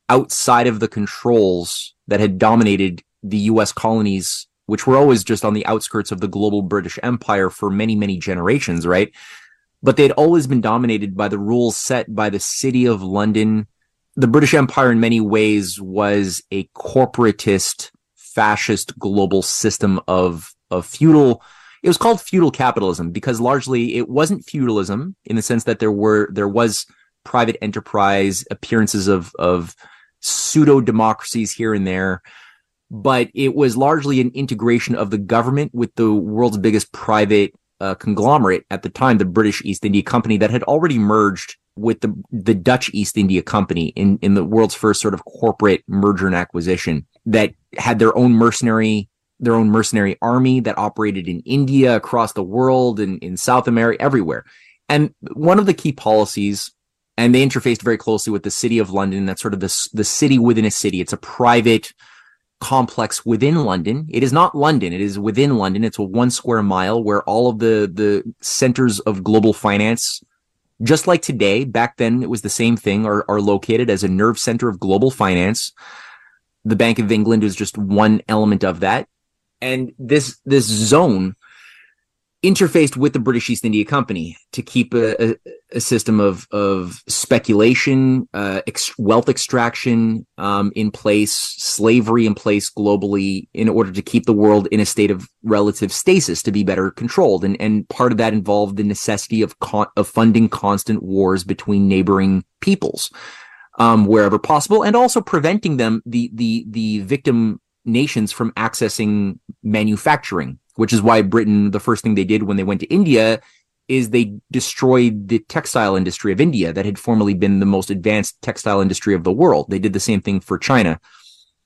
outside of the controls that had dominated the U.S. colonies, which were always just on the outskirts of the global British Empire for many, many generations, right? But they had always been dominated by the rules set by the city of London. The British Empire, in many ways, was a corporatist, fascist global system of, of feudal. It was called feudal capitalism because largely it wasn't feudalism in the sense that there were, there was private enterprise appearances of, of pseudo democracies here and there. But it was largely an integration of the government with the world's biggest private uh, conglomerate at the time, the British East India Company, that had already merged with the the Dutch East India Company in in the world's first sort of corporate merger and acquisition. That had their own mercenary their own mercenary army that operated in India, across the world, and in South America, everywhere. And one of the key policies and they interfaced very closely with the city of London. That's sort of the the city within a city. It's a private complex within London. It is not London. It is within London. It's a one square mile where all of the the centers of global finance, just like today, back then it was the same thing, are are located as a nerve center of global finance. The Bank of England is just one element of that, and this this zone interfaced with the British East India Company to keep a, a, a system of of speculation, uh, ex- wealth extraction um, in place, slavery in place globally, in order to keep the world in a state of relative stasis to be better controlled. And and part of that involved the necessity of con- of funding constant wars between neighboring peoples. Um, wherever possible, and also preventing them the the the victim nations from accessing manufacturing which is why Britain, the first thing they did when they went to India is they destroyed the textile industry of India that had formerly been the most advanced textile industry of the world. They did the same thing for China.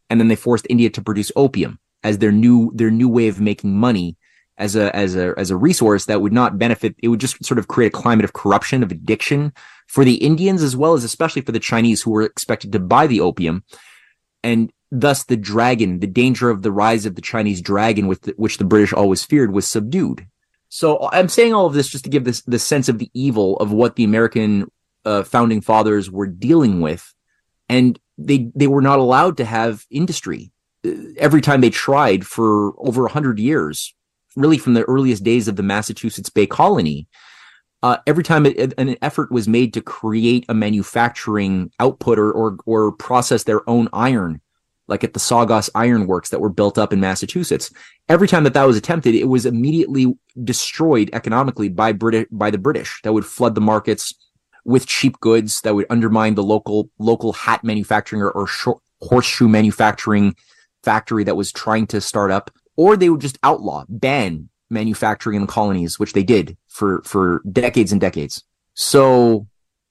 And then they forced India to produce opium as their new, their new way of making money as a, as a, as a resource that would not benefit. It would just sort of create a climate of corruption, of addiction for the Indians, as well as especially for the Chinese who were expected to buy the opium. And Thus, the dragon, the danger of the rise of the Chinese dragon, with the, which the British always feared, was subdued. So I'm saying all of this just to give this the sense of the evil of what the American uh, founding fathers were dealing with, and they they were not allowed to have industry. Uh, every time they tried for over hundred years, really from the earliest days of the Massachusetts Bay Colony, uh, every time it, an effort was made to create a manufacturing output or, or, or process their own iron, like at the Saugus Iron Works that were built up in Massachusetts. Every time that that was attempted, it was immediately destroyed economically by British by the British. That would flood the markets with cheap goods that would undermine the local local hat manufacturing or, or short, horseshoe manufacturing factory that was trying to start up, or they would just outlaw, ban manufacturing in the colonies, which they did for for decades and decades. So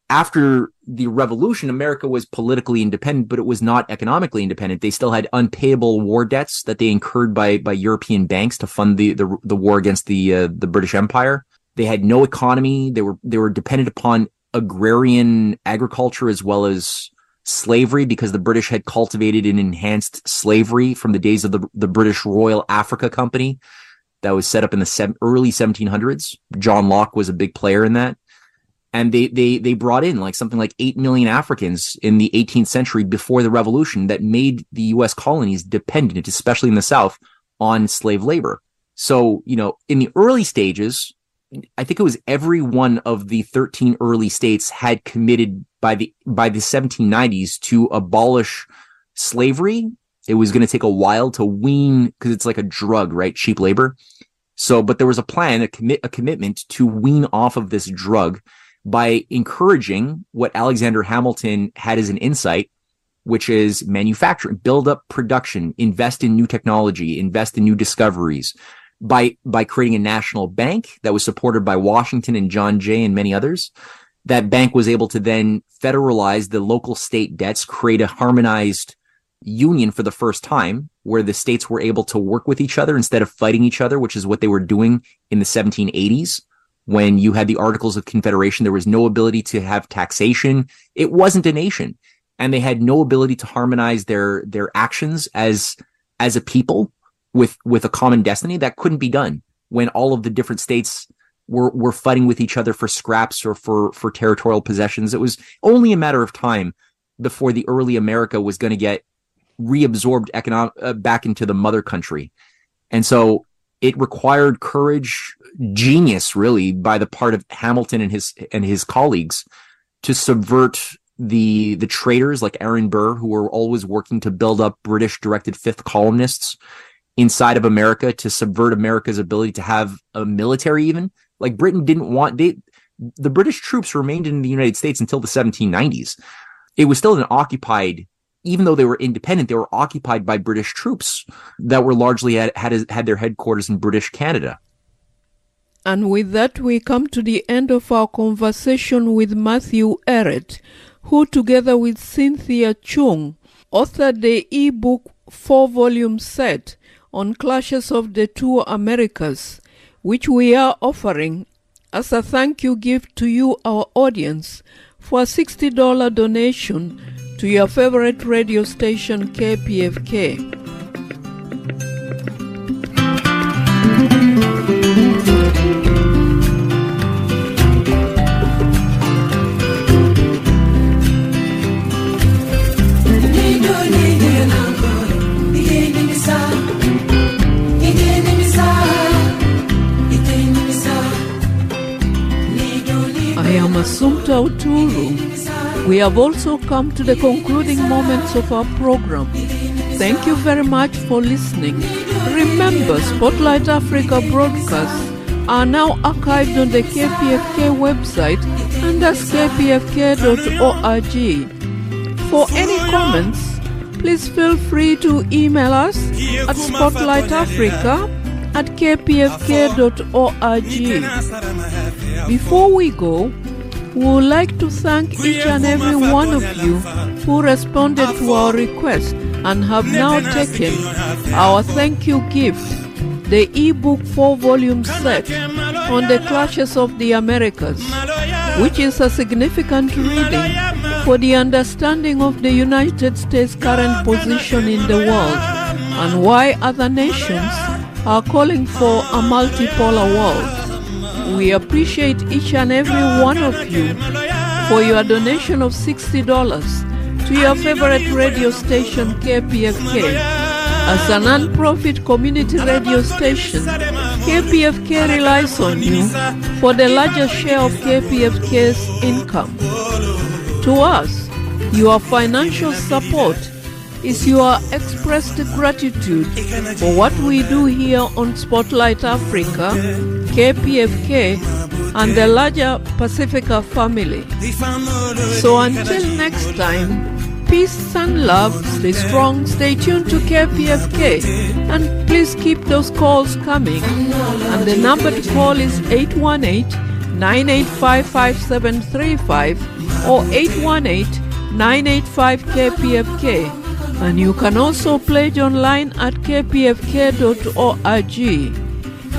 after the revolution, America was politically independent, but it was not economically independent. They still had unpayable war debts that they incurred by by European banks to fund the the, the war against the uh, the British Empire. They had no economy. They were they were dependent upon agrarian agriculture as well as slavery because the British had cultivated and enhanced slavery from the days of the the British Royal Africa Company that was set up in the se- early 1700s. John Locke was a big player in that. And they, they, they brought in like something like 8 million Africans in the 18th century before the revolution that made the US colonies dependent, especially in the South, on slave labor. So, you know, in the early stages, I think it was every one of the 13 early states had committed by the by the 1790s to abolish slavery. It was going to take a while to wean because it's like a drug, right? Cheap labor. So, but there was a plan, a commit, a commitment to wean off of this drug by encouraging what Alexander Hamilton had as an insight, which is manufacturing, build up production, invest in new technology, invest in new discoveries, by by creating a national bank that was supported by Washington and John Jay and many others. That bank was able to then federalize the local state debts, create a harmonized union for the first time where the states were able to work with each other instead of fighting each other, which is what they were doing in the 1780s when you had the Articles of Confederation. There was no ability to have taxation. It wasn't a nation and they had no ability to harmonize their, their actions as, as a people with with a common destiny that couldn't be done when all of the different states were were fighting with each other for scraps or for for territorial possessions it was only a matter of time before the early america was going to get reabsorbed economic uh, back into the mother country and so it required courage genius really by the part of hamilton and his and his colleagues to subvert the the traitors like aaron burr who were always working to build up british directed fifth columnists inside of America to subvert America's ability to have a military even. Like Britain didn't want they the British troops remained in the United States until the 1790s. It was still an occupied even though they were independent, they were occupied by British troops that were largely had had, their headquarters in British Canada. And with that, we come to the end of our conversation with Matthew Ehret, who, together with Cynthia Chung, authored the e-book four-volume set on Clashes of the Two Americas, which we are offering as a thank you gift to you, our audience, for a $60 donation to your favorite radio station, KPFK. I am Assumpta Uturu. We have also come to the concluding moments of our program. Thank you very much for listening. Remember, Spotlight Africa broadcasts are now archived on the KPFK website and at kpfk.org. For any comments, please feel free to email us at spotlightafrica at kpfk.org. Before we go, we would like to thank each and every one of you who responded to our request and have now taken our thank you gift, the ebook four volume set on the clashes of the Americas, which is a significant reading for the understanding of the United States' current position in the world and why other nations are calling for a multipolar world. We appreciate each and every one of you for your donation of $60 to your favorite radio station KPFK. As a non-profit community radio station, KPFK relies on you for the larger share of KPFK's income. To us, your financial support is your expressed gratitude for what we do here on Spotlight Africa, KPFK, and the larger Pacifica family. So until next time, peace and love, stay strong, stay tuned to KPFK, and please keep those calls coming. And the number to call is 818 985 5735 or 818 985 KPFK and you can also pledge online at kpfk.org.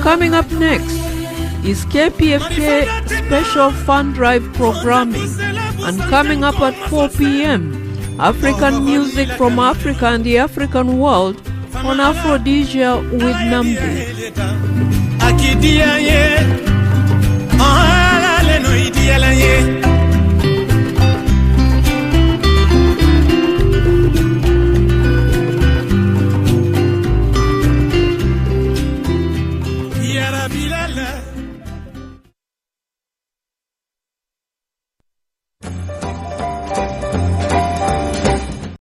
Coming up next is KPFA Special Fun Drive programming. And coming up at 4 p.m., African music from Africa and the African world on Aphrodisia with Nambi.